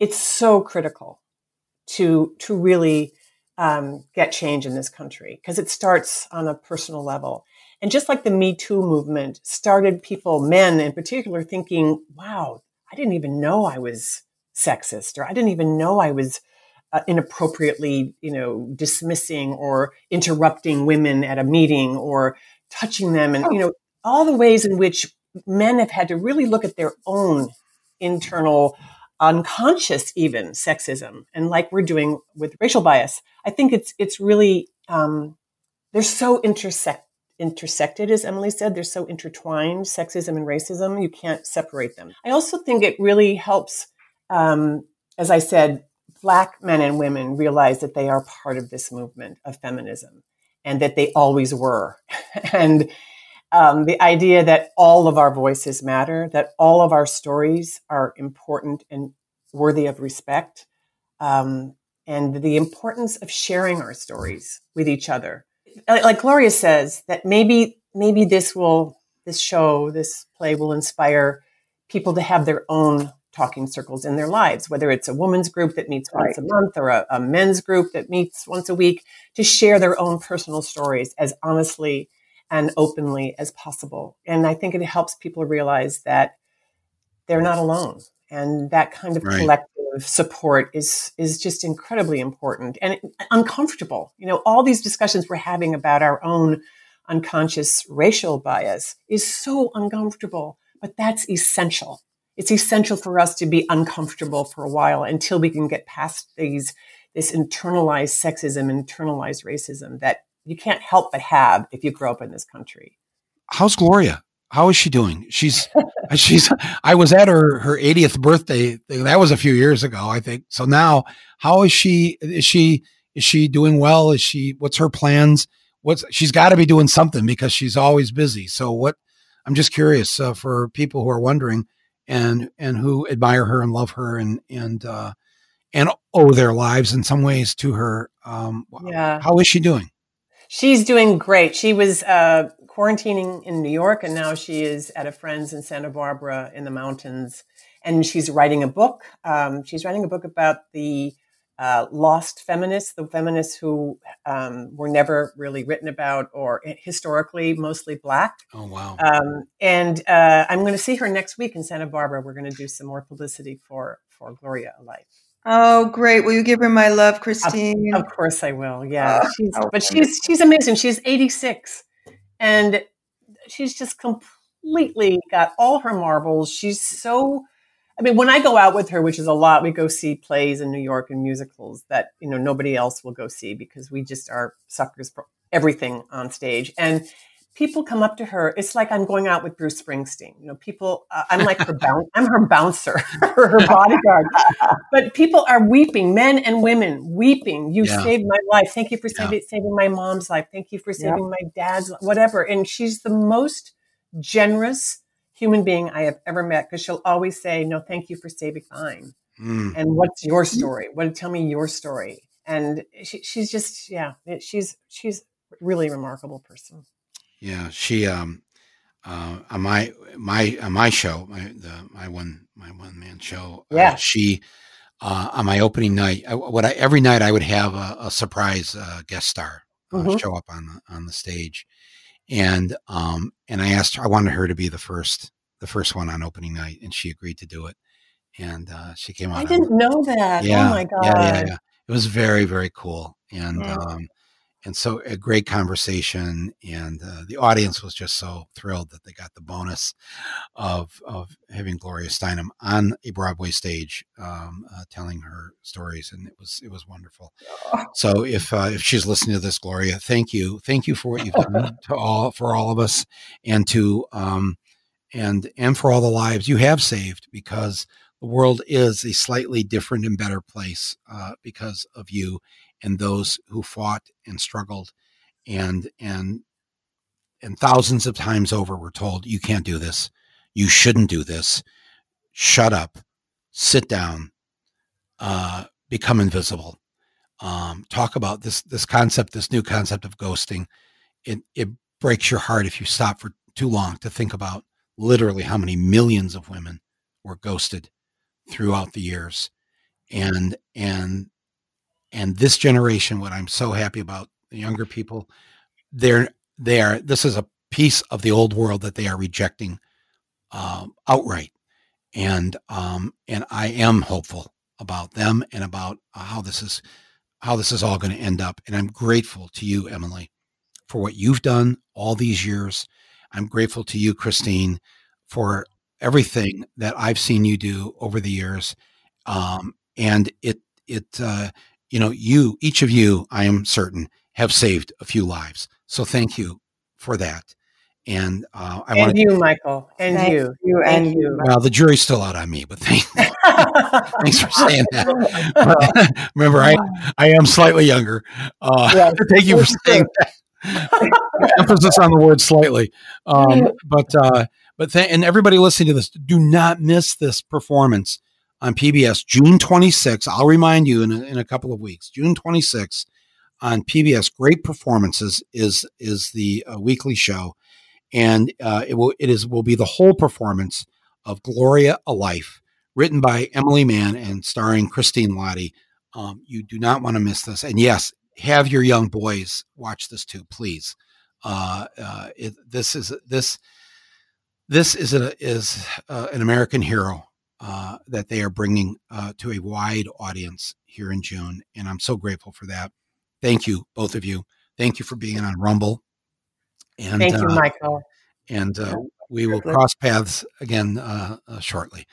It's so critical to to really um, get change in this country because it starts on a personal level. And just like the Me Too movement started people, men in particular, thinking, "Wow, I didn't even know I was sexist, or I didn't even know I was." Uh, inappropriately, you know, dismissing or interrupting women at a meeting or touching them, and you know, all the ways in which men have had to really look at their own internal unconscious even sexism and like we're doing with racial bias i think it's it's really um, they're so intersect intersected as emily said. They're so intertwined sexism and racism you can't separate them. I also think it really helps um, as i said Black men and women realize that they are part of this movement of feminism and that they always were. and um, the idea that all of our voices matter, that all of our stories are important and worthy of respect, um, and the importance of sharing our stories with each other. Like Gloria says, that maybe maybe this will this show, this play will inspire people to have their own talking circles in their lives, whether it's a women's group that meets right. once a month or a, a, men's group that meets once a week, to share their own personal stories as honestly and openly as possible. And I think it helps people realize that they're not alone. And that kind of right. collective support is is just incredibly important and uncomfortable. You know, all these discussions we're having about our own unconscious racial bias is so uncomfortable, but that's essential it's essential for us to be uncomfortable for a while until we can get past these this internalized sexism, internalized racism that you can't help but have if you grow up in this country. How's Gloria? How is she doing? She's she's I was at her her 80th birthday. That was a few years ago, I think. So now, how is she is she is she doing well? Is she what's her plans? What's she's got to be doing something because she's always busy. So what I'm just curious uh, for people who are wondering and and who admire her and love her and and uh, and owe their lives in some ways to her. Um, yeah. How is she doing? She's doing great. She was uh, quarantining in New York, and now she is at a friend's in Santa Barbara in the mountains. And she's writing a book. Um, she's writing a book about the uh, lost feminists, the feminists who um, were never really written about or historically mostly black. Oh, wow. Um, and uh, I'm going to see her next week in Santa Barbara. We're going to do some more publicity for, for Gloria a Life. Oh, great! Will you give her my love, Christine? Of, of course, I will. Yeah, uh, she's, but she's she's amazing. She's 86, and she's just completely got all her marbles. She's so. I mean, when I go out with her, which is a lot, we go see plays in New York and musicals that you know nobody else will go see because we just are suckers for everything on stage. And people come up to her. It's like I'm going out with Bruce Springsteen. You know, people. Uh, I'm like her bounce. I'm her bouncer, her bodyguard. But people are weeping, men and women weeping. You yeah. saved my life. Thank you for saving, yeah. saving my mom's life. Thank you for saving my dad's. Whatever. And she's the most generous human being I have ever met because she'll always say, "No, thank you for saving mine." Mm. And what's your story? What? Tell me your story. And she, she's just, yeah, she's she's really remarkable person. Yeah, she um uh on my my on my show, my the my one my one man show. Uh, yeah, uh, she uh, on my opening night. I, what I every night I would have a, a surprise uh, guest star uh, mm-hmm. show up on the on the stage, and um and I asked her. I wanted her to be the first the first one on opening night, and she agreed to do it. And uh, she came out. I didn't on, know that. Oh yeah, oh my god! Yeah, yeah, yeah. It was very very cool, and yeah. um, and so a great conversation and uh, the audience was just so thrilled that they got the bonus of of having gloria steinem on a broadway stage um, uh, telling her stories and it was it was wonderful. So if uh, if she's listening to this gloria thank you. Thank you for what you've done to all for all of us and to um, and and for all the lives you have saved because the world is a slightly different and better place uh, because of you and those who fought and struggled and and and thousands of times over we're told you can't do this. You shouldn't do this. Shut up. Sit down. Uh, become invisible. Um, talk about this this concept this new concept of ghosting. It it breaks your heart if you stop for too long to think about literally how many millions of women were ghosted throughout the years. And and and this generation what i'm so happy about the younger people they're they are this is a piece of the old world that they are rejecting um, outright. And um, and i am hopeful about them and about how this is how this is all going to end up. And i'm grateful to you emily for what you've done all these years. I'm grateful to you christine for everything that i've seen you do over the years. Um, and it it uh, you know, you, each of you, I am certain, have saved a few lives. So thank you for that. And uh, I want and you, Michael, and thank you, you, and you. Well, the jury's still out on me, but thank, thanks for saying that. But remember, I I am slightly younger. Uh, yeah, thank you for saying that. Emphasis on the word slightly. Um, but uh, but th- and everybody listening to this, do not miss this performance on PBS June 26th. I'll remind you in a, in a couple of weeks. June 26th on PBS. Great performances is is the uh, weekly show, and uh, it will it is will be the whole performance of Gloria a Life, written by Emily Mann and starring Christine Lahti. Um, you do not want to miss this. And yes, have your young boys watch this too, please. Uh, uh, it, this is this this is a, is uh, an American hero uh, that they are bringing uh, to a wide audience here in June. And I'm so grateful for that. Thank you, both of you. Thank you for being on Rumble. And thank you, uh, Michael. And uh, we will cross paths again uh, shortly.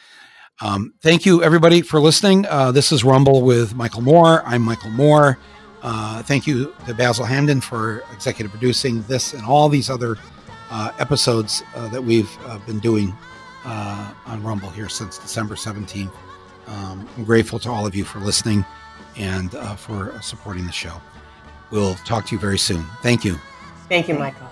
Um, thank you, everybody, for listening. this is Rumble with Michael Moore. I'm Michael Moore. thank you to Basel Hamdan for executive producing this and all these other episodes that we've been doing uh, on Rumble here since December 17th. Um, I'm grateful to all of you for listening and uh, for supporting the show. We'll talk to you very soon. Thank you. Thank you, Michael.